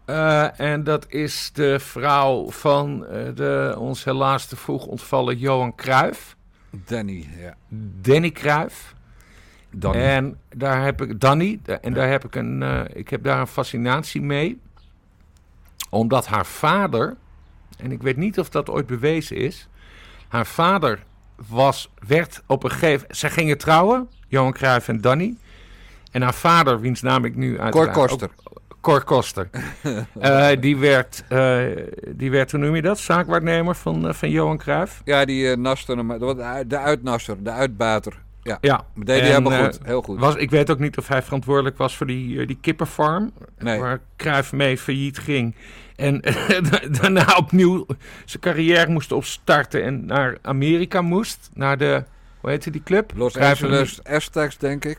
Eh, en dat is de vrouw van eh, de, ons helaas te vroeg ontvallen Johan Cruijff. Danny, ja. Danny Cruijff. Danny. En daar heb ik Danny. da- En daar heb ik een. eh, ik heb daar een fascinatie mee. Omdat haar vader. En ik weet niet of dat ooit bewezen is. Haar vader was, werd op een gegeven. Ze gingen trouwen. Johan Cruijff en Danny. En haar vader, wiens naam ik nu uit. Cor Koster. Cor Koster. Eh, die, werd, eh, die werd, hoe noem je dat? Zaakwaarnemer van, van Johan Cruijff. Ja, die uh, De, de uitnasser, de uitbater. Ja, Ja. maar deed hij En, helemaal eh, goed. Heel goed. Was, ik weet ook niet of hij verantwoordelijk was voor die, eh, die kippenfarm. Nee. Waar Cruijff mee failliet ging. En daarna opnieuw zijn carrière moest opstarten. En naar Amerika moest. Naar de, hoe heette die club? Los Angeles Aztecs, denk ik.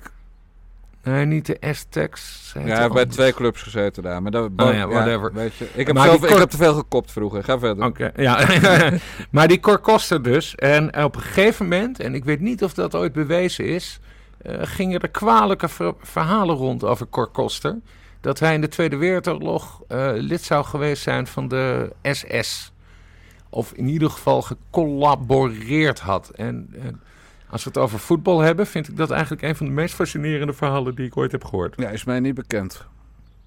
Nee, niet de Aztecs. Ze Ja, hij heeft bij twee clubs gezeten daar. Maar dat, Oh ja, whatever. weet je, ik, heb zelf, ik heb te veel gekopt vroeger. Ga verder. Oké, ja. maar die Cor Koster dus. En op een gegeven moment, en ik weet niet of dat ooit bewezen is, eh, gingen er kwalijke ver- verhalen rond over Cor Koster. Dat hij in de Tweede Wereldoorlog eh, lid zou geweest zijn van de SS. Of in ieder geval gecollaboreerd had. En, en als we het over voetbal hebben, vind ik dat eigenlijk een van de meest fascinerende verhalen die ik ooit heb gehoord. Ja, is mij niet bekend.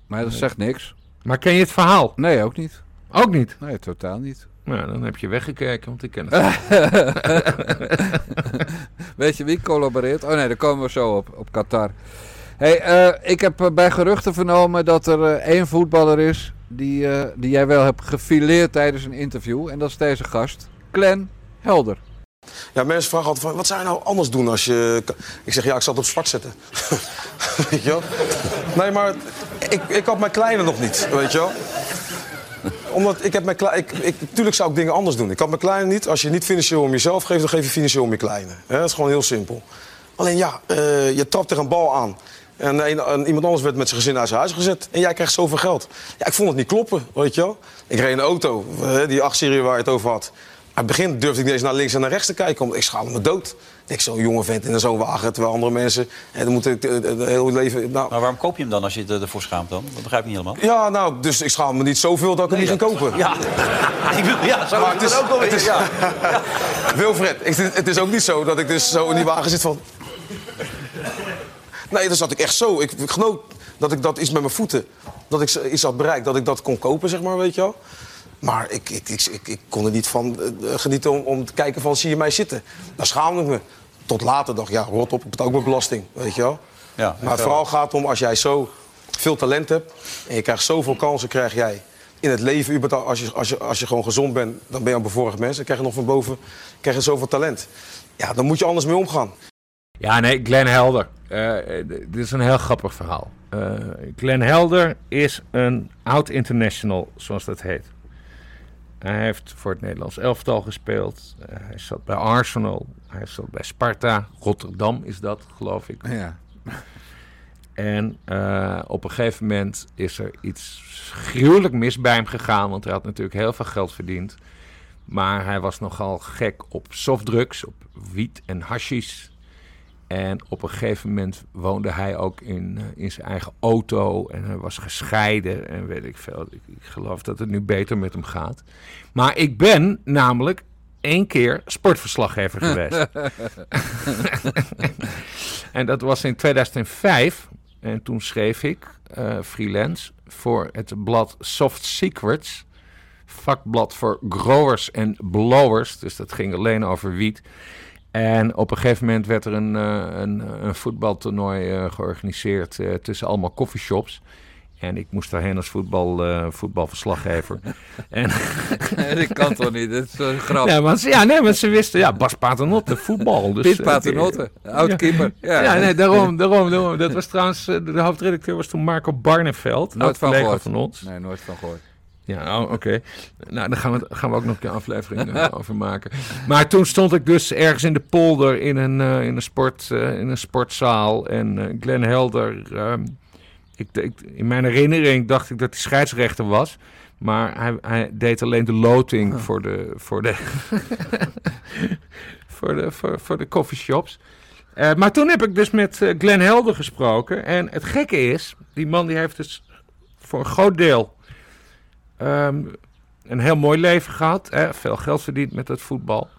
Maar dat zegt niks. Maar ken je het verhaal? Nee, ook niet. Ook niet. Nee, totaal niet. Nou, dan heb je weggekeken, want ik ken het. Weet je wie collaboreert? Oh nee, daar komen we zo op, op Qatar. Hey, eh, ik heb eh, bij geruchten vernomen dat er eh, één voetballer is die, die jij wel hebt gefileerd tijdens een interview. En dat is deze gast, Glenn Helder. Ja, mensen vragen altijd van, wat zou je nou anders doen als je... Ik zeg, ja, ik zat op zwart zetten. weet je wel? Nee, maar ik, ik had mijn kleine nog niet, weet je wel? Omdat ik heb mijn kleine... Tuurlijk zou ik dingen anders doen. Ik had mijn kleine niet. Als je niet financieel om jezelf geeft, dan geef je financieel om je kleine. Hè, dat is gewoon heel simpel. Alleen ja, eh, je trapt er een bal aan. En, een- en iemand anders werd met zijn gezin uit zijn huis gezet. En jij krijgt zoveel geld. Ja, ik vond het niet kloppen, weet je wel. Ik reed een auto, eh, die 8-serie waar je het over had. Aan het begin durfde ik niet eens naar links en naar rechts te kijken. Want ik schaamde me dood. Ik zo'n jonge vent in zo'n wagen. Terwijl andere mensen... En dan moet ik eh, het hele leven... Nou, Maar waarom koop je hem dan als je ervoor schaamt dan? Dat begrijp ik niet helemaal. ja, nou, dus ik schaam me niet zoveel dat ik hem niet ging kopen. Ja, ik wil, ja zo Maar het is, ook wel weer. Ja. Wilfred, ik, het is ook niet zo dat ik dus zo in die wagen zit van... Nee, dan zat ik echt zo. Ik, ik genoot dat ik dat iets met mijn voeten... dat ik iets had bereikt, dat ik dat kon kopen, zeg maar, weet je wel. Maar ik, ik, ik, ik, ik kon er niet van eh, genieten om, om te kijken van, zie je mij zitten? Daar schaamde ik me. Tot later dacht ik, ja, rot op, ik betaal ook mijn belasting, weet je wel. Ja, maar het vooral gaat om, als jij zo veel talent hebt... en je krijgt zoveel kansen, krijg jij in het leven... Als je, als, je, als je gewoon gezond bent, dan ben je een bevoorrecht mens. Dan krijg je nog van boven krijg je zoveel talent. Ja, dan moet je anders mee omgaan. Ja, nee, Glenn Helder. Eh, dit is een heel grappig verhaal. Eh Glenn Helder is een oud international, zoals dat heet. Hij heeft voor het Nederlands elftal gespeeld. Eh, hij zat bij Arsenal. Hij zat bij Sparta. Rotterdam is dat, geloof ik. Ja. En uh, op een gegeven moment is er iets gruwelijk mis bij hem gegaan, want hij had natuurlijk heel veel geld verdiend. Maar hij was nogal gek op softdrugs, op wiet en hashish. En op een gegeven moment woonde hij ook in, uh, in zijn eigen auto en hij was gescheiden en weet ik veel. Ik, ik, geloof dat het nu beter met hem gaat. Maar ik ben namelijk één keer sportverslaggever geweest. en dat was in 2005. En toen schreef ik uh, freelance voor het blad Soft Secrets. Vakblad voor growers en blowers. Dus dat ging alleen over wiet. En op een gegeven moment werd er een, uh, een, een voetbaltoernooi uh, georganiseerd tussen allemaal coffeeshops. En ik moest daarheen als voetbal, uh, voetbalverslaggever. en ik kan toch niet, dat is zo grappig. Ja, want, ja, nee, want ze wisten, ja, Bas Paternotte, voetbal. Dus, Piet Paternotte, uh, oud keeper. Ja, ja, nee, daarom, daarom, daarom. Dat was trouwens, de hoofdredacteur was toen Marco Barneveld. Nooit van gehoord. van ons. Nee, nooit van gehoord. Ja, oh, oké. Okay. Nou, daar gaan we, gaan we ook nog een aflevering uh, over maken. Maar toen stond ik dus ergens in de polder in een, uh, in een, sport, uh, in een sportzaal. En Glenn Helder... Um, ik, ik, in mijn herinnering dacht ik dat hij scheidsrechter was. Maar hij, hij deed alleen de loting oh. voor de, voor de, voor de, voor, voor de coffeeshops. Maar toen heb ik dus met Glenn Helder gesproken. En het gekke is, die man die heeft dus voor een groot deel um, een heel mooi leven gehad. Hè, veel geld verdiend met het voetbal.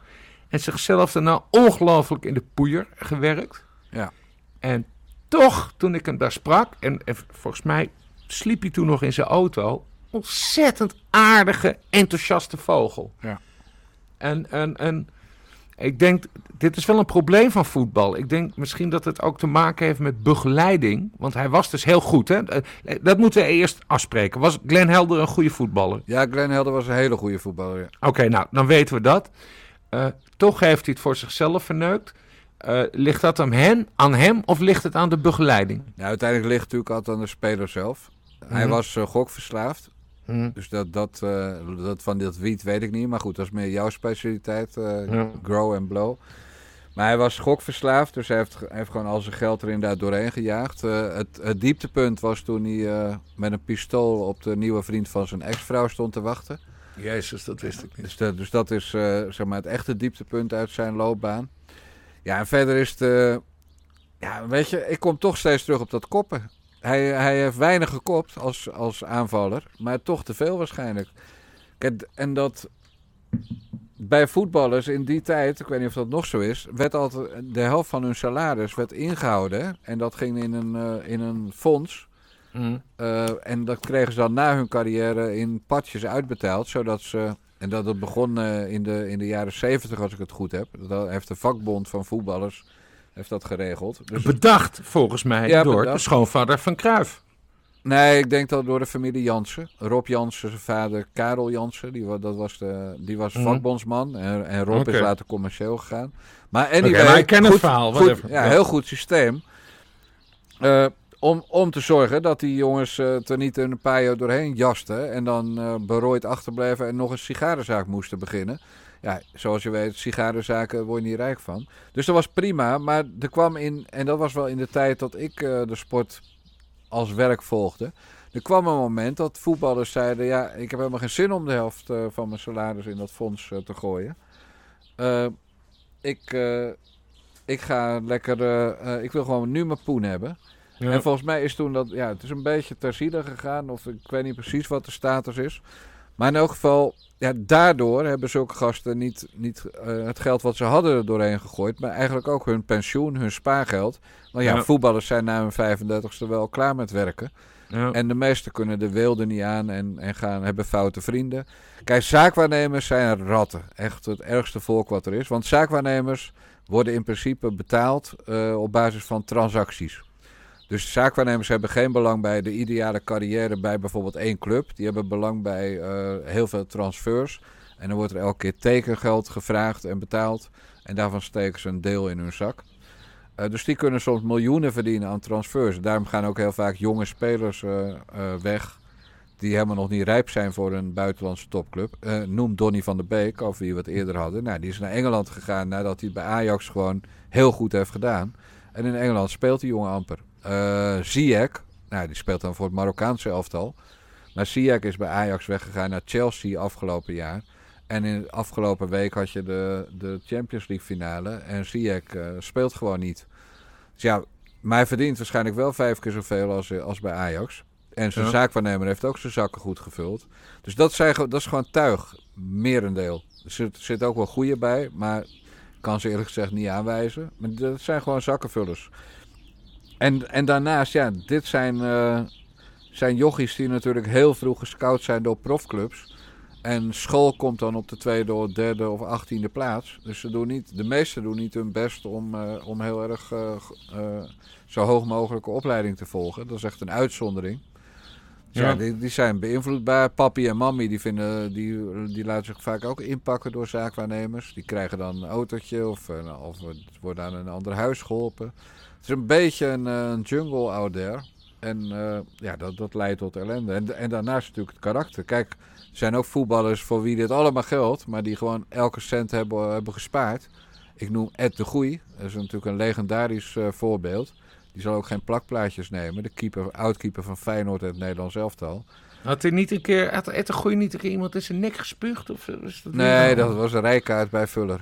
En zichzelf daarna ongelooflijk in de poeier gewerkt. Ja. En toch, toen ik hem daar sprak, en, en volgens mij sliep hij toen nog in zijn auto, ontzettend aardige, enthousiaste vogel. Ja. En, en, en ik denk, dit is wel een probleem van voetbal. Ik denk misschien dat het ook te maken heeft met begeleiding. Want hij was dus heel goed. Hè? Eh, dat moeten we eerst afspreken. Was Glenn Helder een goede voetballer? Ja, Glenn Helder was een hele goede voetballer. Ja. Oké, nou, dan weten we dat. Uh, toch heeft hij het voor zichzelf verneukt. Uh, ligt dat aan hem, aan hem of ligt het aan de begeleiding? Nou, uiteindelijk ligt het natuurlijk altijd aan de speler zelf. Hij was uh, gokverslaafd. Mm-hmm. Dus dat, dat, uh, dat van dat wiet weet ik niet. Maar goed, dat is meer jouw specialiteit. Ja. Grow and blow. Maar hij was gokverslaafd. Dus hij heeft, hij heeft gewoon al zijn geld er inderdaad doorheen gejaagd. het, het dieptepunt was toen hij met een pistool op de nieuwe vriend van zijn ex-vrouw stond te wachten. Jezus, dat wist ik niet. Dus, de, dus dat is zeg maar het echte dieptepunt uit zijn loopbaan. Ja, en verder is het... Uh, ja, weet je, ik kom toch steeds terug op dat koppen. Hij, hij heeft weinig gekopt als, als aanvaller, maar toch te veel waarschijnlijk. Kijk, en dat bij voetballers in die tijd, ik weet niet of dat nog zo is, werd altijd de helft van hun salaris werd ingehouden. En dat ging in een, uh, in een fonds. Mm. Uh, en dat kregen ze dan na hun carrière in patjes uitbetaald, zodat ze en dat het begon uh, in, de, in de jaren zeventig, als ik het goed heb. Dat heeft de vakbond van voetballers heeft dat geregeld. Dus bedacht, volgens mij, ja, door bedacht. de schoonvader van Kruif. Nee, ik denk dat door de familie Jansen. Rob Jansen, zijn vader Karel Jansen, die, dat was, de, die was mm. vakbondsman. En, en Rob okay. is later commercieel gegaan. Maar anyway, okay, maar ik ken goed, het verhaal. Goed, ja, heel goed systeem. Uh, om, om te zorgen dat die jongens uh, er niet een paar jaar doorheen jasten. En dan uh, berooid achterbleven en nog een sigarenzaak moesten beginnen. Ja, zoals je weet, sigarenzaken word je niet rijk van. Dus dat was prima. Maar er kwam in, en dat was wel in de tijd dat ik uh, de sport als werk volgde. Er kwam een moment dat voetballers zeiden: Ja, ik heb helemaal geen zin om de helft van mijn salaris in dat fonds te gooien. ik, ik ga lekker. ik wil gewoon nu mijn poen hebben. Ja. En volgens mij is toen dat, ja, het is een beetje terzijde gegaan. Of ik weet niet precies wat de status is. Maar in elk geval, ja, daardoor hebben zulke gasten niet, niet uh, het geld wat ze hadden er doorheen gegooid. Maar eigenlijk ook hun pensioen, hun spaargeld. Want ja, ja. voetballers zijn na hun 35ste wel klaar met werken. Ja. En de meesten kunnen de wilde niet aan en, en gaan, hebben foute vrienden. Kijk, zaakwaarnemers zijn ratten. Echt het ergste volk wat er is. Want zaakwaarnemers worden in principe betaald uh, op basis van transacties. Dus zaakwaarnemers hebben geen belang bij de ideale carrière bij bijvoorbeeld één club. Die hebben belang bij uh, heel veel transfers. En dan wordt er elke keer tekengeld gevraagd en betaald. En daarvan steken ze een deel in hun zak. Uh, dus die kunnen soms miljoenen verdienen aan transfers. Daarom gaan ook heel vaak jonge spelers uh, weg. Die helemaal nog niet rijp zijn voor een buitenlandse topclub. noem Donny van der Beek, over wie we het eerder hadden. Nou, die is naar Engeland gegaan nadat hij bij Ajax gewoon heel goed heeft gedaan. En in Engeland speelt die jongen amper. Uh, Ziyech, nou, die speelt dan voor het Marokkaanse elftal. Maar Ziyech is bij Ajax weggegaan naar Chelsea afgelopen jaar. En in de afgelopen week had je de, de Champions League finale. En Ziyech speelt gewoon niet. Dus ja, maar hij verdient waarschijnlijk wel vijf keer zoveel als, als bij Ajax. En zijn zaakwaarnemer heeft ook zijn zakken goed gevuld. Dus dat, zijn, dat is gewoon tuig, merendeel. Er zit, zit ook wel goede bij, maar kan ze eerlijk gezegd niet aanwijzen. Maar dat zijn gewoon zakkenvullers. En, en daarnaast, ja, dit zijn, uh, zijn jochies die natuurlijk heel vroeg gescout zijn door profclubs. En school komt dan op de tweede of derde of achttiende plaats. Dus ze doen niet, de meesten doen niet hun best om, uh, om heel erg uh, zo hoog mogelijke opleiding te volgen. Dat is echt een uitzondering. Ja, die, die, zijn beïnvloedbaar. Papi en mami die, vinden, die, die laten zich vaak ook inpakken door zaakwaarnemers. Die krijgen dan een autootje of, of worden aan een ander huis geholpen. Het is een beetje een, een jungle out there. En uh, ja, dat, dat leidt tot ellende. En, en daarnaast natuurlijk het karakter. Kijk, er zijn ook voetballers voor wie dit allemaal geldt, maar die gewoon elke cent hebben, hebben gespaard. Ik noem Ed de Goei. Dat is natuurlijk een legendarisch uh, voorbeeld. Die zal ook geen plakplaatjes nemen. De keeper, oudkeeper van Feyenoord en het Nederlands elftal. Had hij niet een keer, had niet een keer iemand in zijn nek gespuugd? Of is dat nee, dat was een rijkaart bij Vuller.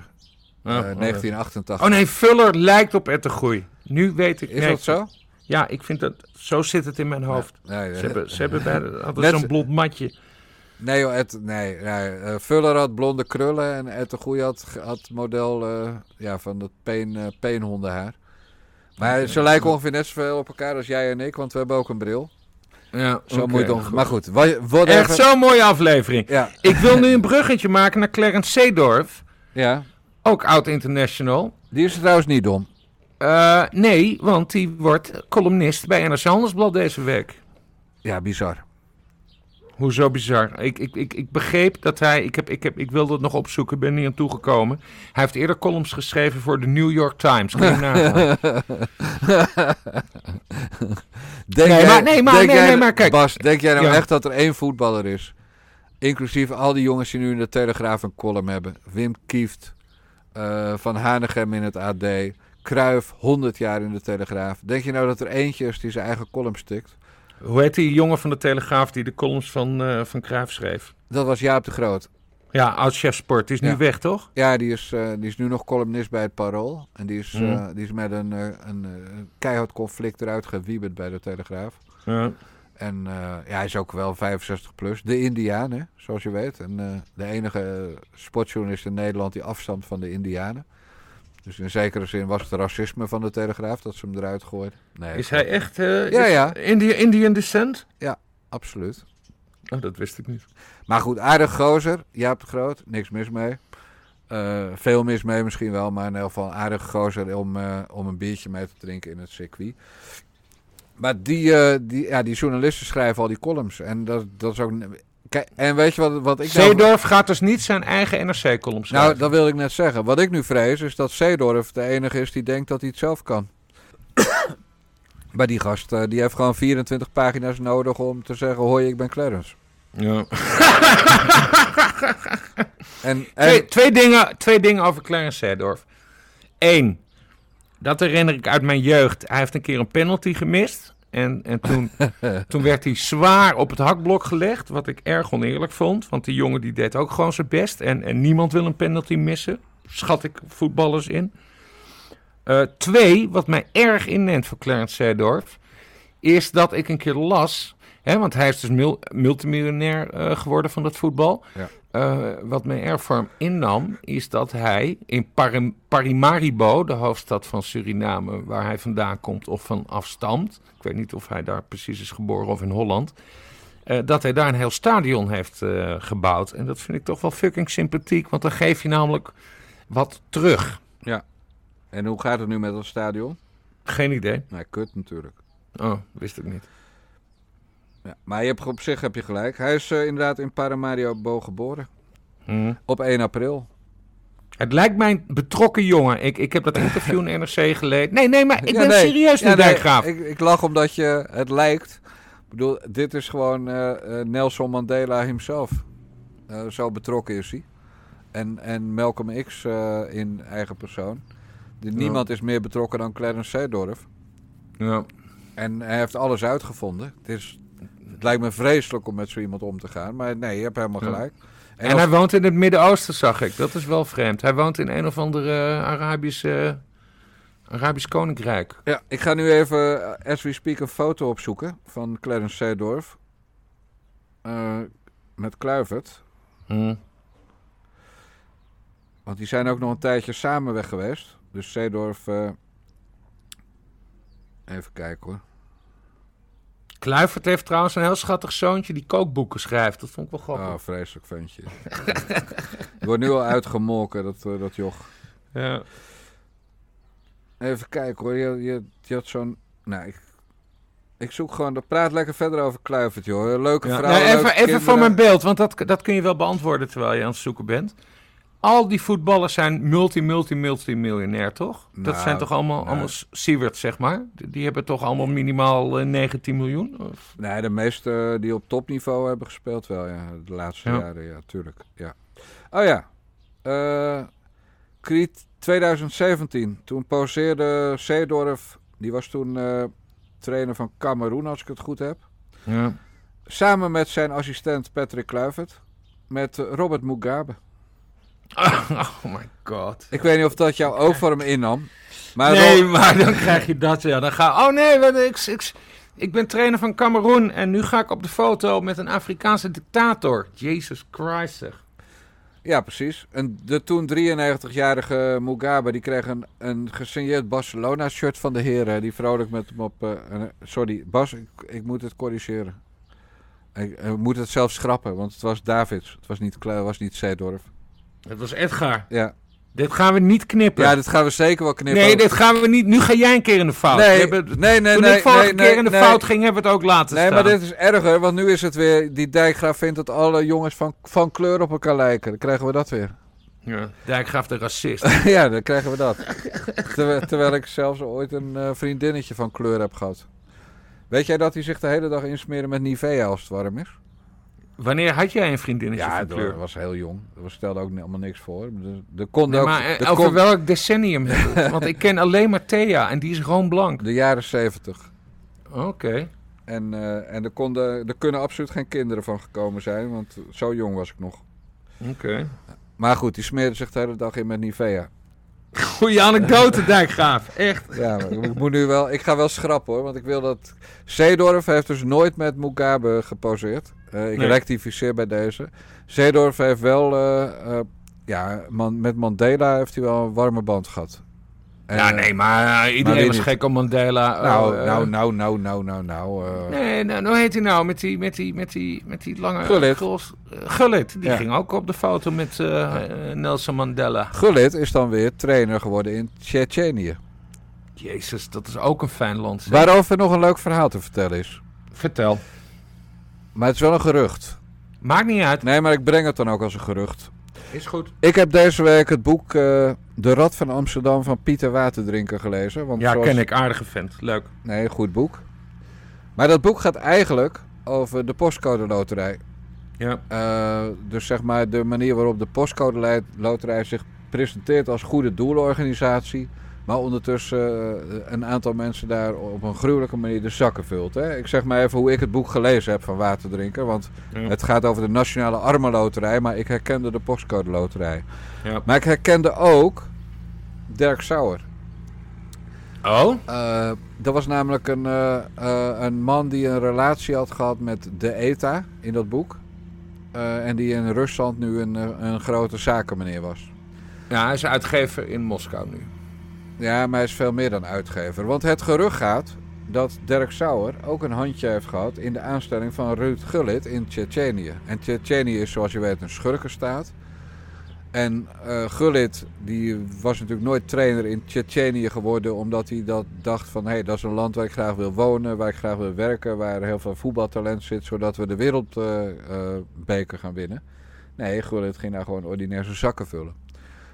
Oh, uh, 1988. Oh nee, Vuller lijkt op Goei. Nu weet ik. Is dat zo? Ja, ik vind dat. Zo zit het in mijn hoofd. Nee, ze, hebben, ze hebben bij zo'n blond matje. Nee, joh, Ed, nee, nee. Uh, Vuller had blonde krullen en Goeie had, had model uh, ja, van dat peen, peenhondenhaar. Maar ze lijken ongeveer net zoveel op elkaar als jij en ik, want we hebben ook een bril. Ja, zo okay, moet Maar goed, wat, Echt zo'n mooie aflevering. Ja. Ik wil nu een bruggetje maken naar Clarence Seedorf. Ja. Ook oud-international. Die is trouwens niet dom. Uh, nee, want die wordt columnist bij NRC Handelsblad deze week. Ja, bizar. Hoezo bizar? Ik, ik, ik, ik begreep dat hij. Ik, heb, ik, heb, ik wilde het nog opzoeken, ben niet aan toegekomen. Hij heeft eerder columns geschreven voor de New York Times. Denk nee, maar, nee, maar, nee, nee, maar kijk. Bas, denk jij nou echt dat er één voetballer is? Inclusief al die jongens die nu in de Telegraaf een column hebben. Wim Kieft, uh, Van Hanegem in het AD. Kruif, 100 jaar in de Telegraaf. Denk je nou dat er eentje is die zijn eigen column stikt? Hoe heet die jongen van de Telegraaf die de columns van, uh, van Kruif schreef? Dat was Jaap de Groot. Ja, oud-chef sport. Die is nu weg, toch? Ja, die is, uh, die is nu nog columnist bij het Parool. En die is, mm. uh, die is met een, een keihard conflict eruit gewieberd bij de Telegraaf. Ja. En ja, hij is ook wel 65 plus. De Indianen, zoals je weet. En de enige sportjournalist in Nederland die afstamt van de Indianen. Dus in zekere zin was het racisme van de Telegraaf dat ze hem eruit gooit. Nee, is hij echt uh, ja, ja. Indië, Indian descent? Ja, absoluut. Oh, dat wist ik niet. Maar goed, aardig gozer. Jaap de Groot, niks mis mee. Uh, veel mis mee misschien wel, maar in ieder geval aardig gozer om, uh, om een biertje mee te drinken in het circuit. Maar die, uh, die, ja, die journalisten schrijven al die columns. En dat, dat is ook Kijk, en weet je wat, wat ik nou- Zeedorf gaat dus niet zijn eigen NRC-column schrijven. Nou, dat wil ik net zeggen. Wat ik nu vrees is dat Zeedorf de enige is die denkt dat hij het zelf kan. maar die gast, uh, die heeft gewoon 24 pagina's nodig om te zeggen... hoi, ik ben Clarence. Ja. en, en... Twee, twee, dingen, twee dingen over Clarence Zeedorf. Eén, dat herinner ik uit mijn jeugd. Hij heeft een keer een penalty gemist... En, en toen, toen werd hij zwaar op het hakblok gelegd, wat ik erg oneerlijk vond. Want die jongen die deed ook gewoon zijn best. En, en niemand wil een penalty missen, schat ik voetballers in. Uh, twee, wat mij erg inneemt voor Clarence Seedorf, is dat ik een keer las... Hè, want hij is dus mul multimiljonair uh, geworden van dat voetbal. Ja. Uh, wat mij erg voor hem innam, is dat hij in Parim Parimaribo, de hoofdstad van Suriname, waar hij vandaan komt of van afstamt, ik weet niet of hij daar precies is geboren of in Holland, uh, dat hij daar een heel stadion heeft uh, gebouwd. En dat vind ik toch wel fucking sympathiek, want dan geef je namelijk wat terug. Ja. En hoe gaat het nu met dat stadion? Geen idee. Nee, kut natuurlijk. Oh, wist ik niet. Ja, maar je hebt, op zich heb je gelijk. Hij is uh, inderdaad in Paramaribo geboren. Hmm. Op 1 april. Het lijkt mij een betrokken jongen. Ik, ik heb dat interview in NRC gelezen. Nee, nee, maar ik ben serieus nu, ja, Dijkgraaf. ik, ik lach omdat je het lijkt. Ik bedoel, dit is gewoon uh, uh, Nelson Mandela himself. zo betrokken is hij. En, en Malcolm X in eigen persoon. Niemand is meer betrokken dan Clarence Seedorf. Ja. En hij heeft alles uitgevonden. Het, is, het lijkt me vreselijk om met zo iemand om te gaan. Maar nee, je hebt helemaal gelijk. En, hij woont in het Midden-Oosten, zag ik. Dat is wel vreemd. Hij woont in een of andere eh, Arabische, Arabisch Koninkrijk. Ja, ik ga nu even, eh, as we speak, een foto opzoeken van Clarence Seedorf. Eh, met Kluivert. Hm. Want die zijn ook nog een tijdje samen weg geweest. Dus Seedorf... even kijken hoor. Kluivert heeft trouwens een heel schattig zoontje die kookboeken schrijft. Dat vond ik wel grappig. Oh, vreselijk ventje. Wordt nu al uitgemolken, dat, eh, dat joch. Ja. Even kijken hoor, je, je, je had zo'n... Nou, ik, ik zoek gewoon... Praat lekker verder over Kluivert, joh. Leuke Ja. vrouw, Nee, even even voor mijn beeld, want dat, dat kun je wel beantwoorden terwijl je aan het zoeken bent. Al die voetballers zijn multi, multi, multi-miljonair, toch? dat Nou, zijn toch allemaal, nou. allemaal Siewert, zeg maar? Die, die hebben toch allemaal minimaal eh, 19 miljoen? Of? Nee, de meeste die op topniveau hebben gespeeld wel, ja. De laatste Ja. jaren, ja, tuurlijk. Ja. Oh ja. Eh Creed 2017. Toen poseerde Seedorf, die was toen eh, trainer van Cameroen, als ik het goed heb. Ja. Samen met zijn assistent Patrick Kluivert. Met eh, Robert Mugabe. Oh my god. Ik weet niet of dat jou ook voor hem innam. Maar nee, Ro- maar dan krijg je dat, ja. Dan ga oh nee, ik, ik, ik ben trainer van Cameroen en nu ga ik op de foto met een Afrikaanse dictator. Jesus Christ, zeg. Ja, precies. En de toen 93-jarige Mugabe die kreeg een, een gesigneerd Barcelona-shirt van de heren. Die vrolijk met hem op... eh, sorry, Bas, ik, ik moet het corrigeren. Ik, moet het zelfs schrappen, want het was Davids. Het was niet, was niet Seedorf. Het was Edgar. Ja. Dit gaan we niet knippen. ja, dit gaan we zeker wel knippen. nee, dit gaan we niet. Nu ga jij een keer in de fout. Nee, hebben- nee, nee, Toen nee, ik vorige nee, keer nee, in de nee. fout ging, hebben we het ook laten Nee, staan. maar dit is erger, want nu is het weer... Die dijkgraaf vindt dat alle jongens van, van kleur op elkaar lijken. Dan krijgen we dat weer. Ja, Dijkgraaf de racist. ja, dan krijgen we dat. Terwijl, terwijl ik zelfs ooit een eh, vriendinnetje van kleur heb gehad. Weet jij dat hij zich de hele dag insmeren met Nivea als het warm is? Wanneer had jij een vriendinnetje Ja, van dat was heel jong. Dat stelde ook helemaal niks voor. De, de, kon Nee, ook, maar eh, over kon- welk decennium? Want ik ken alleen maar Thea en die is gewoon blank. de jaren zeventig. Oké. En, eh, en er, konden, er kunnen absoluut geen kinderen van gekomen zijn, want zo jong was ik nog. Oké. Maar goed, die smeerde zich de hele dag in met Nivea. Goeie anekdote, Dijkgraaf. Echt. Ja, maar ik moet nu wel. Ik ga wel schrappen hoor, want ik wil dat. Zeedorf heeft dus nooit met Mugabe geposeerd. Eh, ik Nee. rectificeer bij deze. Zeedorf heeft wel. eh, eh, ja, man, met Mandela heeft hij wel een warme band gehad. Ja, nee, maar iedereen was gek om Mandela. Nou, Oh, eh, nou, nou, nou, nou, nou, nou. eh, Nee, nou, hoe heet hij nou? Met die, met die, met die, met die lange... Gullit. gros- Gullit, die Ja. ging ook op de foto met Nelson Mandela. Gullit is dan weer trainer geworden in Tsjetsjenië. Jezus, dat is ook een fijn land. zeg. Waarover nog een leuk verhaal te vertellen is. Vertel. Maar het is wel een gerucht. Maakt niet uit. Nee, maar ik breng het dan ook als een gerucht. Is goed. Ik heb deze week het boek eh, De Rad van Amsterdam van Pieter Waterdrinker gelezen. Want Ja, zoals- ken ik. Aardige vent. Leuk. Nee, goed boek. Maar dat boek gaat eigenlijk over de postcode loterij. Ja. Eh, dus zeg maar de manier waarop de postcode loterij zich presenteert als goede doelenorganisatie. Maar ondertussen eh, een aantal mensen daar op een gruwelijke manier de zakken vult. Hè? Ik zeg maar even hoe ik het boek gelezen heb van Waterdrinker. Want Ja. het gaat over de Nationale Armenloterij. Maar ik herkende de postcode loterij. Ja. Maar ik herkende ook Dirk Sauer. Oh? Eh, dat was namelijk een, eh, eh, een man die een relatie had gehad met de ETA in dat boek. Eh, en die in Rusland nu een, eh, een grote zakenmeneer was. Ja, hij is uitgever in Moskou nu. Ja, maar hij is veel meer dan uitgever. Want het gerucht gaat dat Dirk Sauer ook een handje heeft gehad in de aanstelling van Ruud Gullit in Tsjetsjenië. En Tsjetsjenië is zoals je weet een schurkenstaat. En eh Gullit die was natuurlijk nooit trainer in Tsjetsjenië geworden omdat hij dat dacht van hé, hey, dat is een land waar ik graag wil wonen, waar ik graag wil werken, waar heel veel voetbaltalent zit, zodat we de wereldbeker gaan winnen. Nee, Gullit ging daar gewoon ordinair zijn zakken vullen.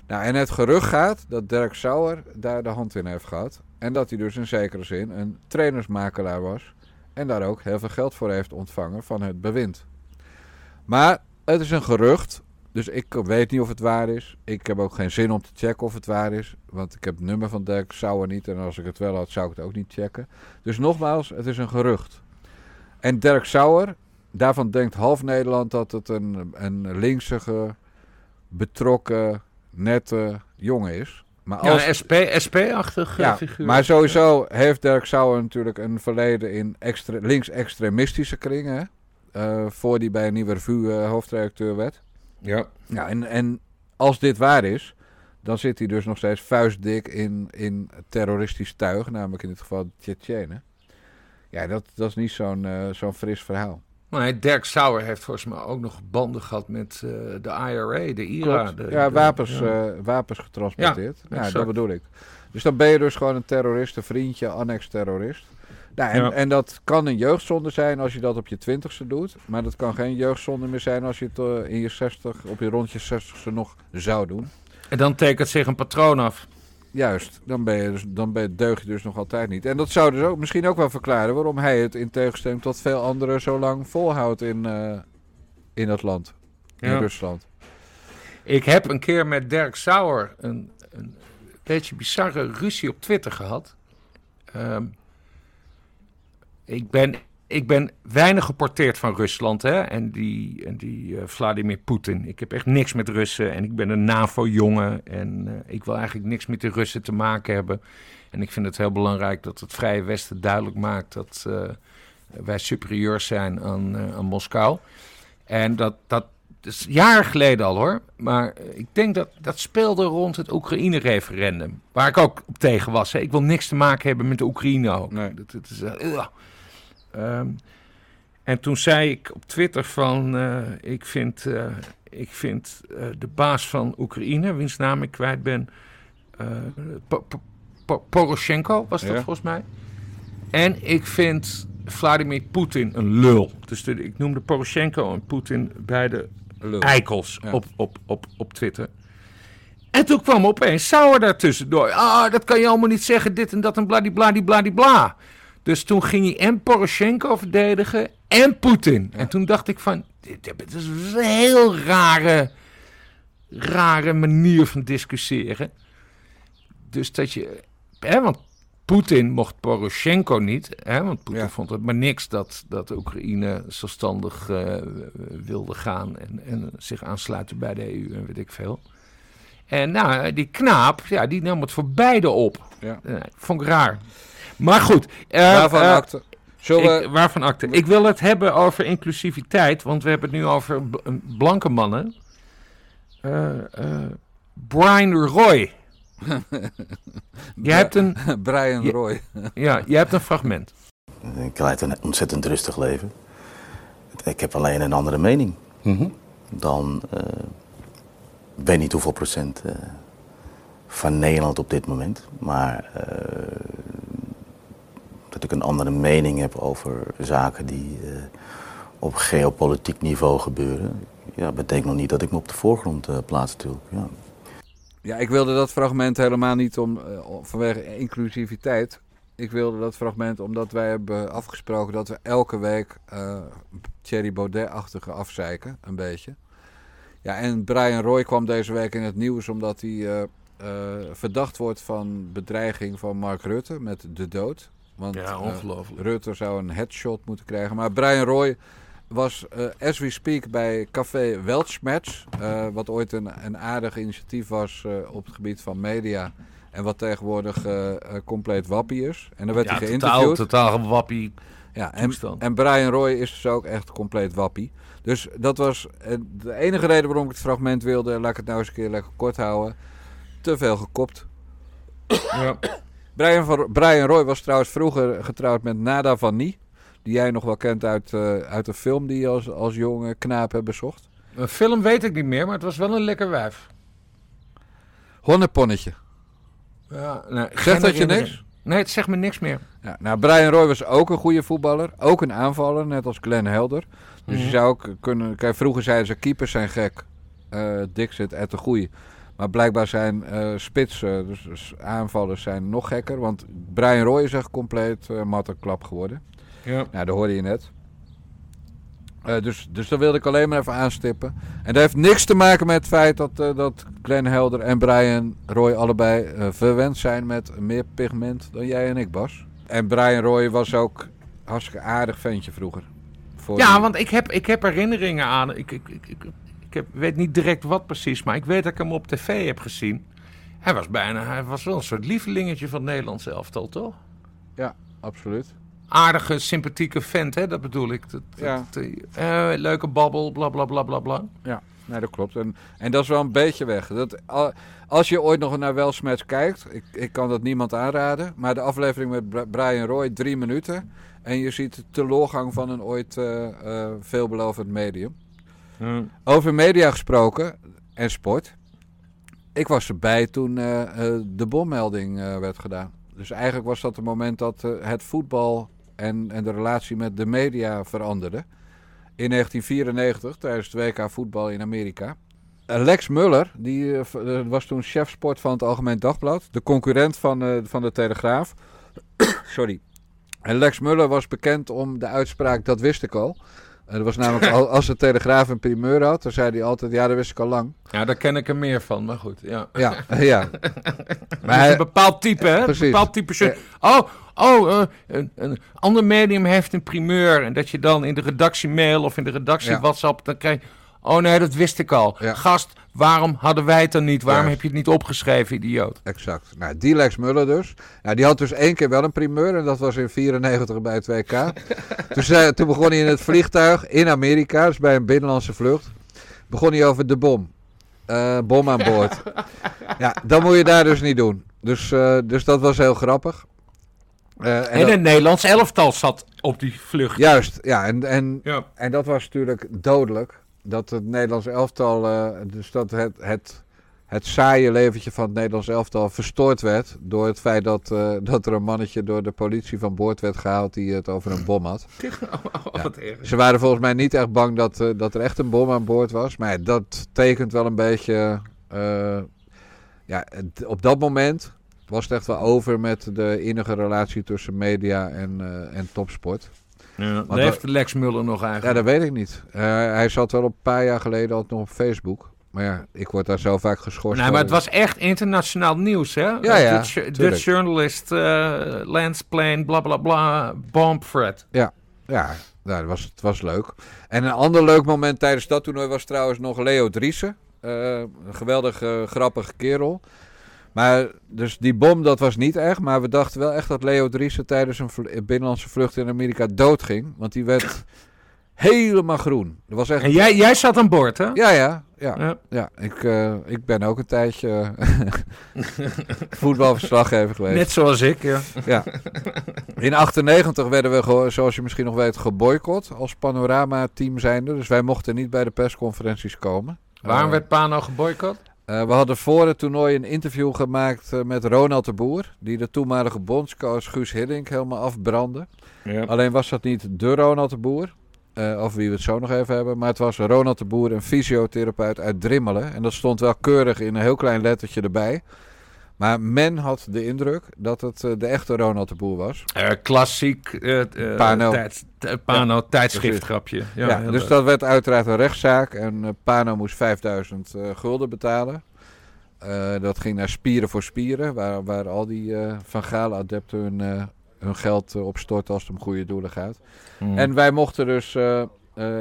Nou, en het gerucht gaat dat Dirk Sauer daar de hand in heeft gehad. En dat hij dus in zekere zin een trainersmakelaar was. En daar ook heel veel geld voor heeft ontvangen van het bewind. Maar het is een gerucht. dus ik weet niet of het waar is. Ik heb ook geen zin om te checken of het waar is. Want ik heb het nummer van Dirk Sauer niet. En als ik het wel had, zou ik het ook niet checken. Dus nogmaals, het is een gerucht. En Dirk Sauer, daarvan denkt half Nederland dat het een, een linksige, betrokken, nette jongen is. Maar als, ja, SP, SP-achtig ja, figuur. Maar sowieso heeft Dirk Sauer natuurlijk een verleden in extre, links-extremistische kringen. Uh, voor die bij een nieuwe revue uh, hoofdredacteur werd. Ja. ja en, en als dit waar is, dan zit hij dus nog steeds vuistdik in, in terroristisch tuig, namelijk in dit geval Tsjetsjenen. Ja, dat, dat is niet zo'n uh, zo'n fris verhaal. Maar Dirk Sauer heeft volgens mij ook nog banden gehad met uh, de IRA, de IRA. De, ja, wapens, ja. Uh, wapens getransporteerd. Ja, ja dat bedoel ik. Dus dan ben je dus gewoon een terrorist, een vriendje, annex-terrorist. Nou, en, en, dat kan een jeugdzonde zijn als je dat op je twintigste doet. Maar dat kan geen jeugdzonde meer zijn als je het uh, in je 60, op je rondje 60ste nog zou doen. En dan tekent zich een patroon af. Juist, dan, ben je dus, dan ben je, deug je dus nog altijd niet. En dat zou dus ook misschien ook wel verklaren waarom hij het in tegenstelling tot veel anderen zo lang volhoudt in, uh, in dat land. In Rusland. Ik heb een keer met Dirk Sauer een, een beetje bizarre ruzie op Twitter gehad. Um, ik ben, ik ben weinig geporteerd van Rusland hè? en die, en die uh, Vladimir Poetin. Ik heb echt niks met Russen en ik ben een NAVO-jongen en uh, ik wil eigenlijk niks met de Russen te maken hebben. En ik vind het heel belangrijk dat het Vrije Westen duidelijk maakt dat uh, wij superieur zijn aan, aan Moskou. En dat, dat is jaren geleden al hoor. Maar ik denk dat dat speelde rond het Oekraïne-referendum. Waar ik ook op tegen was. Hè. Ik wil niks te maken hebben met de Oekraïne ook. Nee. Dat, dat is, Ehm, en toen zei ik op Twitter van, uh, ik vind, uh, ik vind uh, de baas van Oekraïne, wiens naam ik kwijt ben, Poroshenko was dat volgens mij. En ik vind Vladimir Poetin een lul. Dus de, ik noemde Poroshenko en Poetin beide lul. eikels op, op, op, op Twitter. En toen kwam opeens Sauer daartussendoor. Ah, dat kan je allemaal niet zeggen, dit en dat en bladibladibladibla. Dus toen ging hij en Poroshenko verdedigen en Poetin. En toen dacht ik van, dit, is een heel rare, rare manier van discussiëren. Dus dat je, hè, want Poetin mocht Poroshenko niet, hè, want Poetin vond het maar niks dat, dat Oekraïne zelfstandig uh, wilde gaan en, en zich aansluiten bij de EU en weet ik veel. En nou, die knaap, ja, die nam het voor beide op. Ja. Uh, vond ik raar. Maar goed. Uh, waarvan uh, acte? Ik, waarvan acte? Ik wil het hebben over inclusiviteit, want we hebben het nu over blanke mannen. Uh, Brian Roy. je hebt een. Brian Roy. ja, je hebt een fragment. Ik leid een ontzettend rustig leven. Ik heb alleen een andere mening. Mm -hmm. Dan. ik weet niet hoeveel procent van Nederland op dit moment. Maar dat ik een andere mening heb over zaken die uh, op geopolitiek niveau gebeuren, ja, betekent nog niet dat ik me op de voorgrond uh, plaats natuurlijk. Ja. ja, ik wilde dat fragment helemaal niet om, uh, vanwege inclusiviteit. Ik wilde dat fragment omdat wij hebben afgesproken dat we elke week Thierry Baudet-achtige afzeiken, een beetje. Ja, en Brian Roy kwam deze week in het nieuws omdat hij verdacht wordt van bedreiging van Mark Rutte met de dood. Want, ja, eh, ongelooflijk. Rutte zou een headshot moeten krijgen. Maar Brian Roy was, uh, as we speak, bij Café Weltschmerz. Uh, wat ooit een, een aardig initiatief was op het gebied van media. En wat tegenwoordig compleet wappie is. En dan werd hij geïnterviewd. Totaal, totaal wappie ja, en, en, Brian Roy is dus ook echt compleet wappie. Dus dat was de enige reden waarom ik het fragment wilde. Laat ik het nou eens een keer lekker kort houden. Te veel gekopt. Ja. Brian, Brian Roy was trouwens vroeger getrouwd met Nada van Nie. Die jij nog wel kent uit, uh, uit een film die je als, als jonge knaap hebt bezocht. Een film weet ik niet meer, maar het was wel een lekker wijf. Honneponnetje. Ja, nee, zegt dat je niks? Nee, het zegt me niks meer. Ja, nou, Brian Roy was ook een goede voetballer. Ook een aanvaller, net als Glenn Helder. Dus je mhm. zou ook kunnen... Kijk, vroeger zeiden ze, keepers zijn gek. Uh, Dixit, et de goeie. Maar blijkbaar zijn uh, spitsen, dus, dus, aanvallers zijn nog gekker. Want Brian Roy is echt compleet uh, mattenklap geworden. Ja. Nou, dat hoorde je net. Uh, dus, dus dat wilde ik alleen maar even aanstippen. En dat heeft niks te maken met het feit dat, uh, dat Glenn Helder en Brian Roy allebei verwend zijn met meer pigment dan jij en ik, Bas. En Brian Roy was ook hartstikke aardig ventje vroeger. ja, die... want ik heb, ik heb herinneringen aan. Ik, ik, ik, ik, ik heb, weet niet direct wat precies, maar ik weet dat ik hem op tv heb gezien. Hij was bijna, hij was wel een soort lievelingetje van het Nederlands elftal, toch? Ja, absoluut. Aardige, sympathieke vent, hè? dat bedoel ik. Dat, ja. Dat, uh, leuke babbel, bla bla bla bla bla. Ja, nee, dat klopt. En, en dat is wel een beetje weg. Dat, als je ooit nog naar Welsmatch kijkt, ik, ik kan dat niemand aanraden, maar de aflevering met Brian Roy, drie minuten. En je ziet de teleurgang van een ooit uh, uh, veelbelovend medium. Over media gesproken en sport. Ik was erbij toen uh, uh, de bommelding uh, werd gedaan. Dus eigenlijk was dat het moment dat het voetbal en, en de relatie met de media veranderde. In 1994, tijdens het WK voetbal in Amerika. Lex Muller, die was toen chef sport van het Algemeen Dagblad. De concurrent van, van de Telegraaf. Sorry. Lex Muller was bekend om de uitspraak, dat wist ik al. En dat was namelijk, als de Telegraaf een primeur had, dan zei hij altijd, ja, dat wist ik al lang. Ja, daar ken ik er meer van, maar goed, ja. Ja, ja. maar hij, een bepaald type, hè? Precies. Een bepaald type shirt. Oh, oh, uh, een, een, ander medium heeft een primeur. En dat je dan in de redactiemail of in de redactie ja. WhatsApp, dan krijg je... Oh nee, dat wist ik al. Ja. Gast, waarom hadden wij het dan niet? Waarom heb je het niet opgeschreven, idioot? Exact. Nou, die Lex Muller dus. Nou, die had dus één keer wel een primeur. En dat was in 94 bij het WK. toen, zei, toen begon hij in het vliegtuig in Amerika. Dus bij een binnenlandse vlucht. Begon hij over de bom. Uh, bom aan boord. ja, dat moet je daar dus niet doen. Dus, uh, dus dat was heel grappig. Uh, en, en dat... het Nederlands elftal zat op die vlucht. Juist, ja. En, en, ja. en dat was natuurlijk dodelijk dat het Nederlands elftal, uh, dus dat het, het, het saaie leventje van het Nederlands elftal verstoord werd door het feit dat, uh, dat er een mannetje door de politie van boord werd gehaald die het over een bom had. Oh, ja. Ze waren volgens mij niet echt bang dat, uh, dat er echt een bom aan boord was, maar dat tekent wel een beetje, ja, het, op dat moment was het echt wel over met de innige relatie tussen media en, en topsport. Ja, heeft Lex Muller nog eigenlijk? Ja, dat weet ik niet. Uh, hij zat wel een paar jaar geleden al nog op Facebook. Maar ja, ik word daar zo vaak geschorst. Nee, maar het was echt internationaal nieuws, hè? Ja, ja. De, journalist uh, Lance Plane, bla bla bla, bomb Fred. Ja, ja. Nou, dat was, het was leuk. En een ander leuk moment tijdens dat toernooi was trouwens nog Leo Driessen. Uh, een geweldig grappige kerel. Maar dus die bom, dat was niet echt. Maar we dachten wel echt dat Leo Driessen tijdens een binnenlandse vlucht in Amerika doodging. Want die werd helemaal groen. Dat was echt... En jij, jij zat aan boord, hè? Ja, ja. Ja, ja. ja ik, uh, ik ben ook een tijdje voetbalverslaggever geweest. Net zoals ik, ja. ja. In 98 werden we, zoals je misschien nog weet, geboycott als panorama-team zijnde. Dus wij mochten niet bij de persconferenties komen. Waarom uh, werd Pano geboycott? Uh, we hadden voor het toernooi een interview gemaakt uh, met Ronald de Boer. Die de toenmalige bondscoach Guus Hiddink helemaal afbrandde. Ja. Alleen was dat niet de Ronald de Boer. Uh, over wie we het zo nog even hebben. Maar het was Ronald de Boer, een fysiotherapeut uit Drimmelen. En dat stond wel keurig in een heel klein lettertje erbij. Maar men had de indruk dat het uh, de echte Ronald de Boer was. Uh, klassiek uh, Pano, tijd, Pano ja, tijdschriftgrapje. Ja, ja dus dat werd uiteraard een rechtszaak. En Pano moest 5000 gulden betalen. dat ging naar Spieren voor Spieren. Waar, waar al die Van Galen adepten hun, hun geld op storten als het om goede doelen gaat. Mm. En wij mochten dus...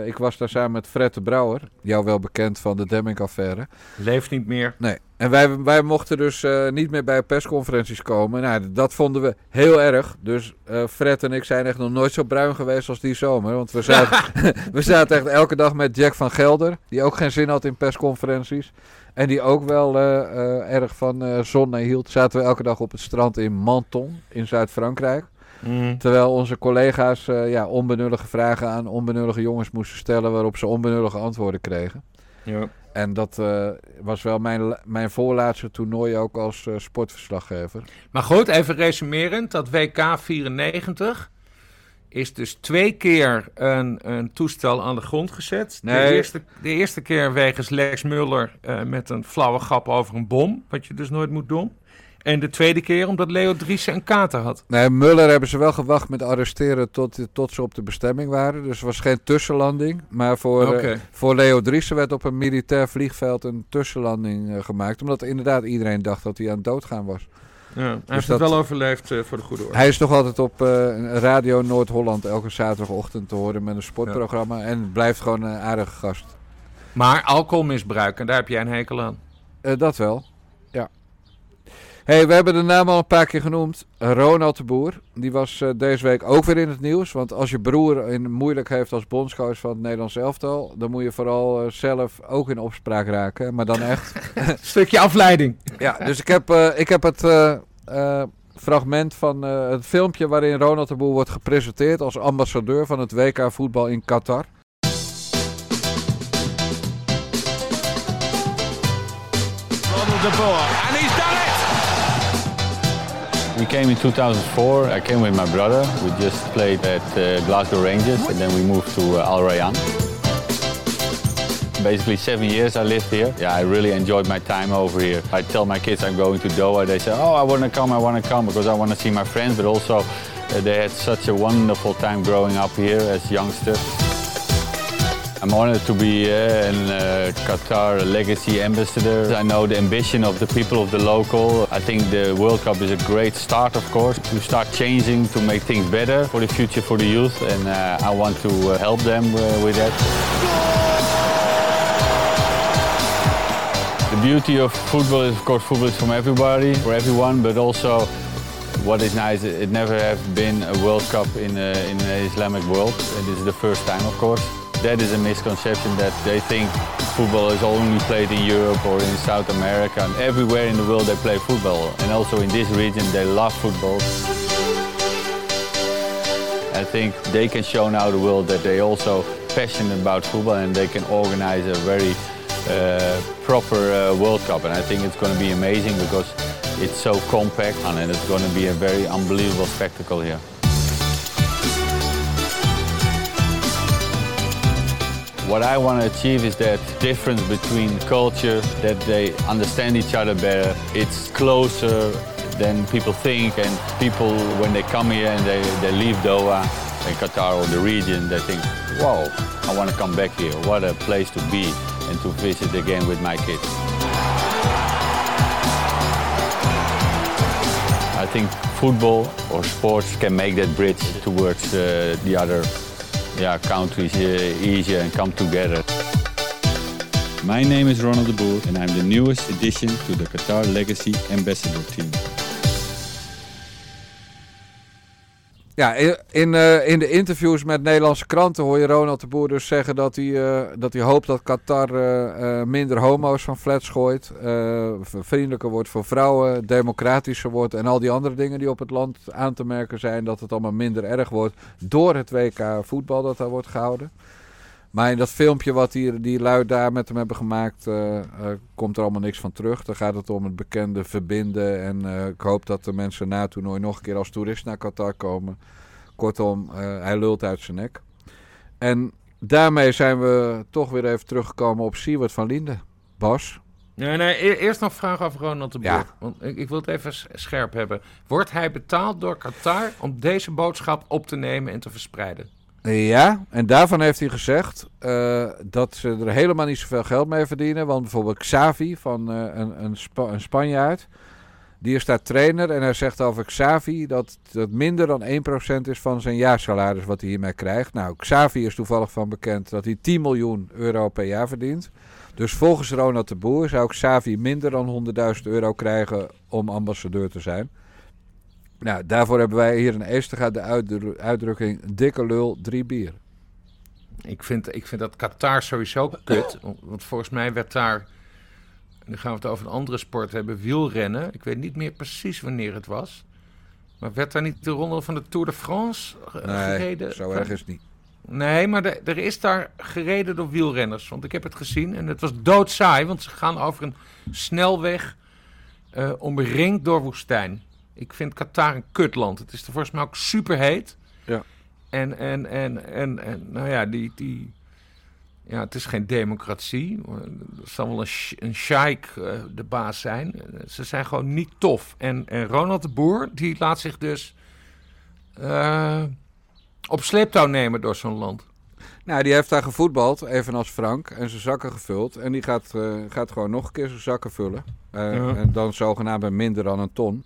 Ik was daar samen met Fred de Brouwer, jou wel bekend van de Demming-affaire. Leeft niet meer. Nee. En wij, wij mochten dus uh, niet meer bij persconferenties komen. Nou, dat vonden we heel erg. Dus uh, Fred en ik zijn echt nog nooit zo bruin geweest als die zomer. Want we zaten, we zaten echt elke dag met Jack van Gelder, die ook geen zin had in persconferenties. En die ook wel erg van zon hield. Zaten we elke dag op het strand in Menton in Zuid-Frankrijk. Mm. Terwijl onze collega's ja, onbenullige vragen aan onbenullige jongens moesten stellen waarop ze onbenullige antwoorden kregen. Ja. En dat uh, was wel mijn, mijn voorlaatste toernooi ook als uh, sportverslaggever. Maar goed, even resumerend. Dat WK 94 is dus twee keer een, een toestel aan de grond gezet. Nee. De, eerste, de eerste keer wegens Lex Muller met een flauwe grap over een bom. Wat je dus nooit moet doen. En de tweede keer omdat Leo Driessen een kater had. Nee, Muller hebben ze wel gewacht met arresteren tot, tot ze op de bestemming waren. Dus het was geen tussenlanding. Maar voor, eh, voor Leo Driessen werd op een militair vliegveld een tussenlanding uh, gemaakt. Omdat inderdaad iedereen dacht dat hij aan het doodgaan was. Ja, hij dus heeft het wel overleefd uh, voor de goede orde. Hij is nog altijd op Radio Noord-Holland elke zaterdagochtend te horen met een sportprogramma. En blijft gewoon een aardige gast. Maar alcoholmisbruik, en daar heb jij een hekel aan. dat wel hey, we hebben de naam al een paar keer genoemd. Ronald de Boer. Die was uh, deze week ook weer in het nieuws. Want als je broer in moeilijk heeft als bondscoach van het Nederlands elftal... dan moet je vooral uh, zelf ook in opspraak raken. Maar dan echt... Stukje afleiding. ja, dus ik heb, uh, ik heb het fragment van het filmpje... waarin Ronald de Boer wordt gepresenteerd als ambassadeur van het WK voetbal in Qatar. Ronald de Boer. We came in 2004. I came with my brother. We just played at uh, Glasgow Rangers and then we moved to uh, Al Rayyan. Basically seven years I lived here. Yeah, I really enjoyed my time over here. I tell my kids I'm going to Doha. They say, oh, I want to come, I want to come because I want to see my friends. But also uh, they had such a wonderful time growing up here as youngsters. I'm honored to be uh, in uh, Qatar legacy ambassador. I know the ambition of the people of the local. I think the World Cup is a great start, of course, to start changing, to make things better for the future for the youth. And uh, I want to uh, help them uh, with that. The beauty of football is, of course, football is from everybody, for everyone, but also what is nice, it never have been a World Cup in, a, in an Islamic world. It is the first time, of course that is a misconception that they think football is only played in Europe or in South America. And everywhere in the world they play football. And also in this region they love football. I think they can show now the world that they also passionate about football and they can organize a very uh, proper uh, World Cup. And I think it's going to be amazing because it's so compact and it's going to be a very unbelievable spectacle here. What I want to achieve is that difference between culture, that they understand each other better. It's closer than people think, and people, when they come here and they, they leave Doha and Qatar or the region, they think, wow, I want to come back here. What a place to be and to visit again with my kids. I think football or sports can make that bridge towards uh, the other yeah, countries uh, easier and come together. My name is Ronald de Boer and I'm the newest addition to the Qatar Legacy Ambassador team. Ja, in, uh, in, de interviews met Nederlandse kranten hoor je Ronald de Boer dus zeggen dat hij, uh, dat hij hoopt dat Qatar uh, minder homo's van flats gooit, vriendelijker wordt voor vrouwen, democratischer wordt en al die andere dingen die op het land aan te merken zijn, dat het allemaal minder erg wordt door het WK voetbal dat daar wordt gehouden. Maar in dat filmpje wat die, die lui daar met hem hebben gemaakt, uh, uh, komt er allemaal niks van terug. Dan gaat het om het bekende verbinden. En uh, ik hoop dat de mensen na toernooi nog een keer als toerist naar Qatar komen. Kortom, hij lult uit zijn nek. En daarmee zijn we toch weer even teruggekomen op Siewert van Linden. Bas? Nee, nee, eerst nog vraag over Ronald de Boer. Ja. Want ik, ik, wil het even scherp hebben. Wordt hij betaald door Qatar om deze boodschap op te nemen en te verspreiden? Ja, en daarvan heeft hij gezegd uh, dat ze er helemaal niet zoveel geld mee verdienen. Want bijvoorbeeld Xavi, van uh, een, een, Spa een, Spanjaard, die is daar trainer. En hij zegt over Xavi dat dat minder dan 1% is van zijn jaarsalaris wat hij hiermee krijgt. Nou, Xavi is toevallig van bekend dat hij 10 miljoen euro per jaar verdient. Dus volgens Ronald de Boer zou Xavi minder dan 100.000 euro krijgen om ambassadeur te zijn. Nou, daarvoor hebben wij hier in Eestega de uitdrukking dikke lul, drie bier. Ik vind, ik vind dat Qatar sowieso kut. Want volgens mij werd daar, nu gaan we het over een andere sport hebben, wielrennen. Ik weet niet meer precies wanneer het was. Maar werd daar niet de ronde van de Tour de France gereden? Nee, zo erg is het niet. Nee, maar er is daar gereden door wielrenners. Want ik heb het gezien en het was doodsaai. Want ze gaan over een snelweg uh, omringd door woestijn. Ik vind Qatar een kutland. Het is er volgens mij ook super heet. Ja. En, en, en, en, en nou ja, die, die, Ja, het is geen democratie. Er zal wel een, een sheik uh, de baas zijn. Ze zijn gewoon niet tof. En, en Ronald de Boer, die laat zich dus uh, op sleeptouw nemen door zo'n land. Nou, die heeft daar gevoetbald, evenals Frank, en zijn zakken gevuld. En die gaat, uh, gaat gewoon nog een keer zijn zakken vullen. Ja. En dan zogenaamd minder dan een ton.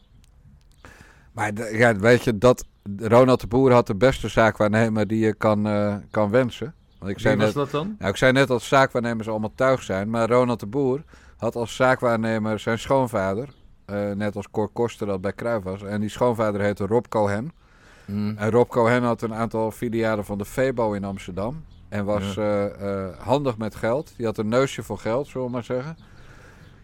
Maar ja, weet je, dat, Ronald de Boer had de beste zaakwaarnemer die je kan, uh, kan wensen. Want ik zei Wie was net, dat dan? Nou, ik zei net dat zaakwaarnemers allemaal tuig zijn. Maar Ronald de Boer had als zaakwaarnemer zijn schoonvader. Uh, net als Cor Koster dat bij Cruijff was. En die schoonvader heette Rob Cohen. Mm. En Rob Cohen had een aantal filialen van de Febo in Amsterdam. En was ja. uh, handig met geld. Die had een neusje voor geld, zullen we maar zeggen.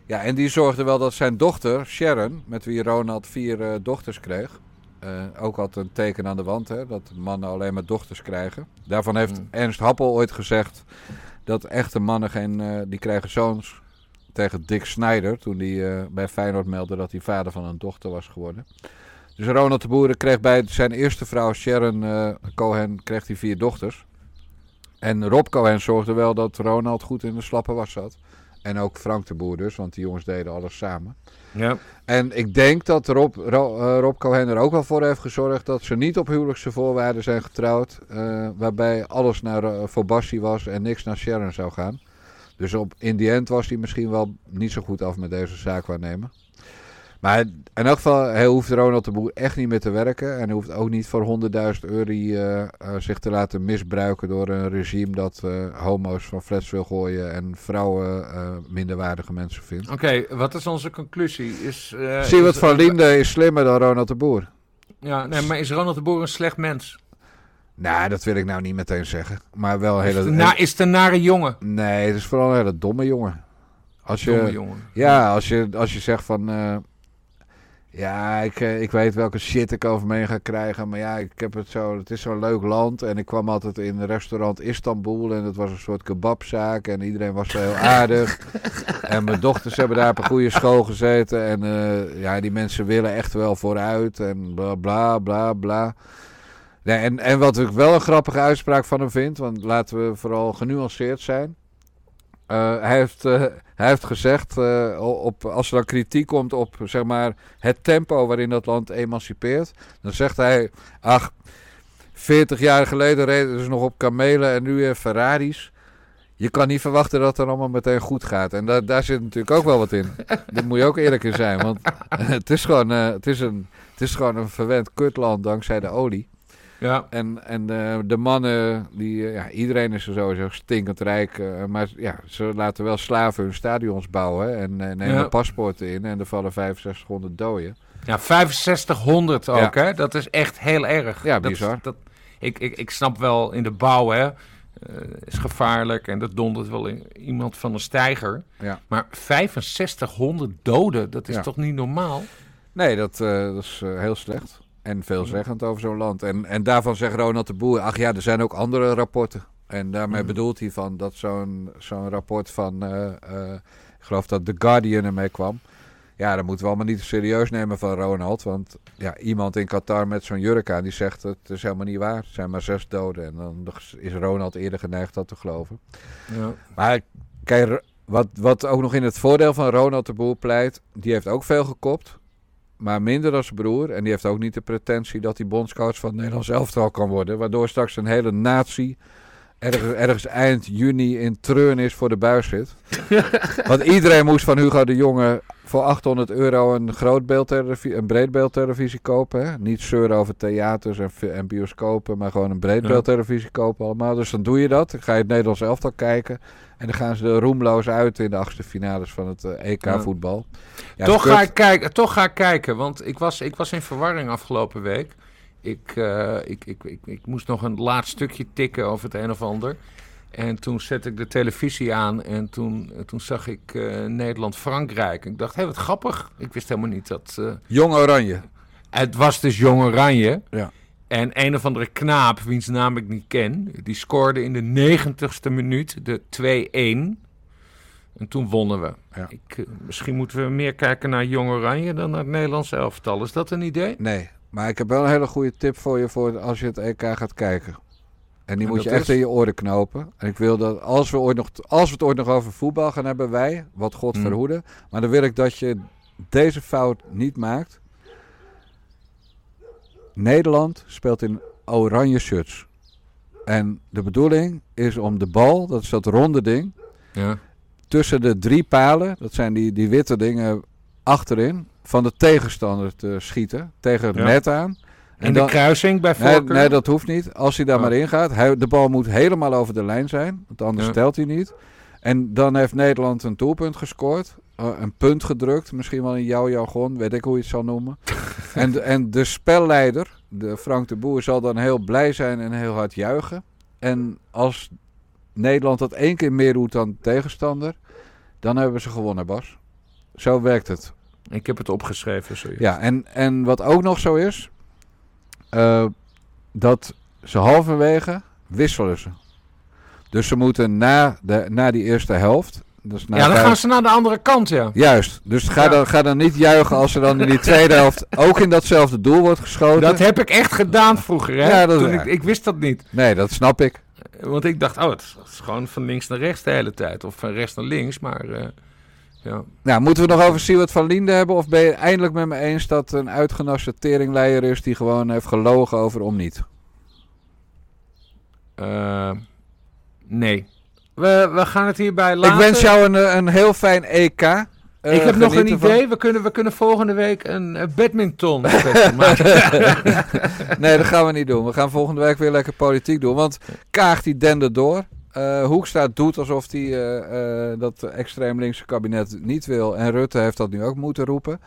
Ja, en die zorgde wel dat zijn dochter, Sharon, met wie Ronald vier dochters kreeg uh, ook had een teken aan de wand, hè, dat mannen alleen maar dochters krijgen. Daarvan heeft mm. Ernst Happel ooit gezegd dat echte mannen geen, uh, die krijgen zoons tegen Dick Snyder. Toen hij bij Feyenoord meldde dat hij vader van een dochter was geworden. Dus Ronald de Boeren kreeg bij zijn eerste vrouw Sharon Cohen kreeg hij vier dochters. En Rob Cohen zorgde wel dat Ronald goed in de slappe was zat. En ook Frank de Boer dus, want die jongens deden alles samen. Ja. En ik denk dat Rob, Rob, uh, Rob Cohen er ook wel voor heeft gezorgd dat ze niet op huwelijkse voorwaarden zijn getrouwd. Uh, waarbij alles naar, uh, voor Bassi was en niks naar Sharon zou gaan. Dus op, in die end was hij misschien wel niet zo goed af met deze zaak waarnemen. Maar in elk geval, hij hoeft Ronald de Boer echt niet meer te werken. En hij hoeft ook niet voor 100.000 euro uh, uh, zich te laten misbruiken door een regime dat uh, homo's van flats wil gooien en vrouwen minderwaardige mensen vindt. Oké, okay, wat is onze conclusie? Is, Zie wat van Linde is slimmer dan Ronald de Boer. Ja, nee, maar is Ronald de Boer een slecht mens? Nou, dat wil ik nou niet meteen zeggen. Maar wel een hele... Is het, na, is een nare jongen? Nee, het is vooral een hele domme jongen. Als je, domme jongen. Ja, als je, als je zegt van... Ja, ik, eh, ik weet welke shit ik over me ga krijgen. Maar ja, ik heb het zo. Het is zo'n leuk land. En ik kwam altijd in een restaurant Istanbul. En het was een soort kebabzaak. En iedereen was heel aardig. en mijn dochters hebben daar op een goede school gezeten. En uh, ja, die mensen willen echt wel vooruit. En bla bla bla bla. Nee, en, en wat ik wel een grappige uitspraak van hem vind. Want laten we vooral genuanceerd zijn. Uh, hij, heeft, uh, hij heeft gezegd, uh, op, als er dan kritiek komt op zeg maar, het tempo waarin dat land emancipeert, dan zegt hij, ach, 40 jaar geleden reden ze nog op kamelen en nu in Ferraris. Je kan niet verwachten dat het allemaal meteen goed gaat. En da daar zit natuurlijk ook wel wat in. Daar moet je ook eerlijk in zijn. Want het is gewoon, het is een, het is gewoon een verwend kutland dankzij de olie. Ja. En, en de, de mannen, die, ja, iedereen is er sowieso stinkend rijk. Uh, maar ja, ze laten wel slaven hun stadions bouwen en nemen ja. paspoorten in. En er vallen 6500 doden. Ja, 6500 ook, hè? Dat is echt heel erg. Ja, bizar. Dat, dat, ik, ik, ik snap wel in de bouw, hè. Uh, is gevaarlijk en dat dondert wel in iemand van een steiger. Ja. Maar 6500 doden, dat is toch niet normaal? Nee, dat, dat is heel slecht. En veelzeggend over zo'n land. En, en daarvan zegt Ronald de Boer, ach ja, er zijn ook andere rapporten. En daarmee mm. bedoelt hij van dat zo'n zo'n rapport van, uh, uh, ik geloof dat The Guardian ermee kwam. Ja, dat moeten we allemaal niet serieus nemen van Ronald. Want ja, iemand in Qatar met zo'n jurk aan, die zegt het is helemaal niet waar. Er zijn maar zes doden. En dan is Ronald eerder geneigd dat te geloven. Ja. Maar kijk, wat, wat ook nog in het voordeel van Ronald de Boer pleit, die heeft ook veel gekopt maar minder dan zijn broer. En die heeft ook niet de pretentie dat hij bondscoach van het Nederlands elftal kan worden. Waardoor straks een hele natie ergens, ergens eind juni in treun is voor de buis zit. Want iedereen moest van Hugo de Jonge voor 800 euro een grootbeeldtelevisie, een breedbeeldtelevisie kopen. Hè? Niet zeuren over theaters en, en bioscopen, maar gewoon een breedbeeldtelevisie kopen allemaal. Dus dan doe je dat. Dan ga je het Nederlands elftal kijken. En dan gaan ze er roemloos uit in de achtste finales van het uh, EK-voetbal. Ja, toch, ga ik kijken, toch ga ik kijken, want ik was, ik was in verwarring afgelopen week. Ik, uh, ik, ik, ik, ik, moest nog een laatst stukje tikken over het een of ander. En toen zette ik de televisie aan en toen, toen zag ik uh, Nederland-Frankrijk. Ik dacht, hé, wat grappig. Ik wist helemaal niet dat... Uh, Jong Oranje. Het was dus Jong Oranje. Ja. En een of andere knaap, wiens naam ik niet ken, die scoorde in de negentigste minuut de 2-1. En toen wonnen we. Ja. Ik, misschien moeten we meer kijken naar Jong Oranje dan naar het Nederlands elftal. Is dat een idee? Nee, maar ik heb wel een hele goede tip voor je voor als je het EK gaat kijken. En die En moet je echt is? in je oren knopen. En ik wil dat als we, ooit nog, als we het ooit nog over voetbal gaan hebben, wij, wat God Hmm. verhoede. Maar dan wil ik dat je deze fout niet maakt. Nederland speelt in oranje shirts. En de bedoeling is om de bal, dat is dat ronde ding, Ja. tussen de drie palen, dat zijn die, die witte dingen achterin, van de tegenstander te schieten. Tegen het Ja. net aan. In de kruising bij nee, voorkeur? nee, dat hoeft niet. Als hij daar Oh. maar in gaat. Hij, de bal moet helemaal over de lijn zijn. Want anders Ja. stelt hij niet. En dan heeft Nederland een doelpunt gescoord. eh, een punt gedrukt. Misschien wel in jouw jargon. Weet ik hoe je het zal noemen. en, de, en de spelleider, de Frank de Boer, zal dan heel blij zijn en heel hard juichen. En als Nederland dat één keer meer doet dan de tegenstander. Dan hebben ze gewonnen, Bas. Zo werkt het. Ik heb het opgeschreven, zoiets. Ja, en, en wat ook nog zo is, eh, dat ze halverwege wisselen ze. Dus ze moeten na, de, na die eerste helft. Dus na ja, dan gaan ze naar de andere kant, ja. Juist, dus ga, Ja. dan, ga dan niet juichen als er dan in die tweede helft ook in datzelfde doel wordt geschoten. Dat heb ik echt gedaan vroeger, hè? Ja, dat is Toen waar. ik, ik wist dat niet. Nee, dat snap ik. Want ik dacht, oh, het is, het is gewoon van links naar rechts de hele tijd. Of van rechts naar links, maar... eh, ja. Nou, moeten we nog over Siewert van Liende hebben? Of ben je eindelijk met me eens dat een uitgenaste teringleier is die gewoon heeft gelogen over om niet? Eh, nee. We, we gaan het hierbij laten. Ik wens jou een, een heel fijn EK. eh, ik heb nog een van- idee. We kunnen, we kunnen volgende week een eh, badminton maken. nee, dat gaan we niet doen. We gaan volgende week weer lekker politiek doen. Want Kaag die dende door. Eh, Hoekstra doet alsof hij eh, eh, dat extreem linkse kabinet niet wil. En Rutte heeft dat nu ook moeten roepen.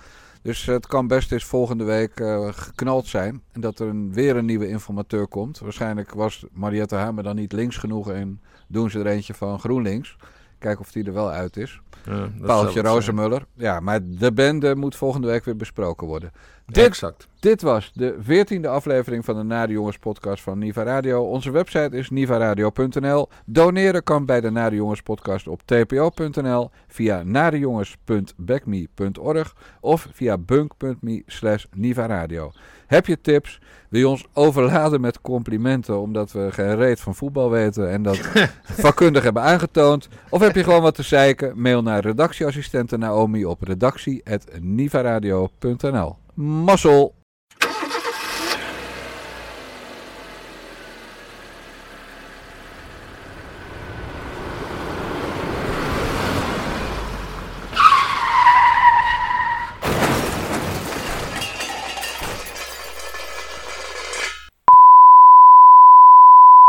Dus het kan best eens volgende week geknald zijn. En dat er een, weer een nieuwe informateur komt. Waarschijnlijk was Mariette Hamer dan niet links genoeg. En doen ze er eentje van GroenLinks. Kijken of die er wel uit is. Ja, Paaltje. Rozenmuller. Ja, maar de bende moet volgende week weer besproken worden. Dit, Exact. dit was de veertiende aflevering van de Nare Jongens podcast van Niva Radio. Onze website is nivaradio.nl. Doneren kan bij de Nare Jongens podcast op tpo.nl, via narejongens.backme.org of via bunk.me slash nivaradio. Heb je tips? Wil je ons overladen met complimenten omdat we geen reet van voetbal weten en dat vakkundig hebben aangetoond? Of heb je gewoon wat te zeiken? Mail naar redactieassistente Naomi op redactie.nivaradio.nl. Mazzel!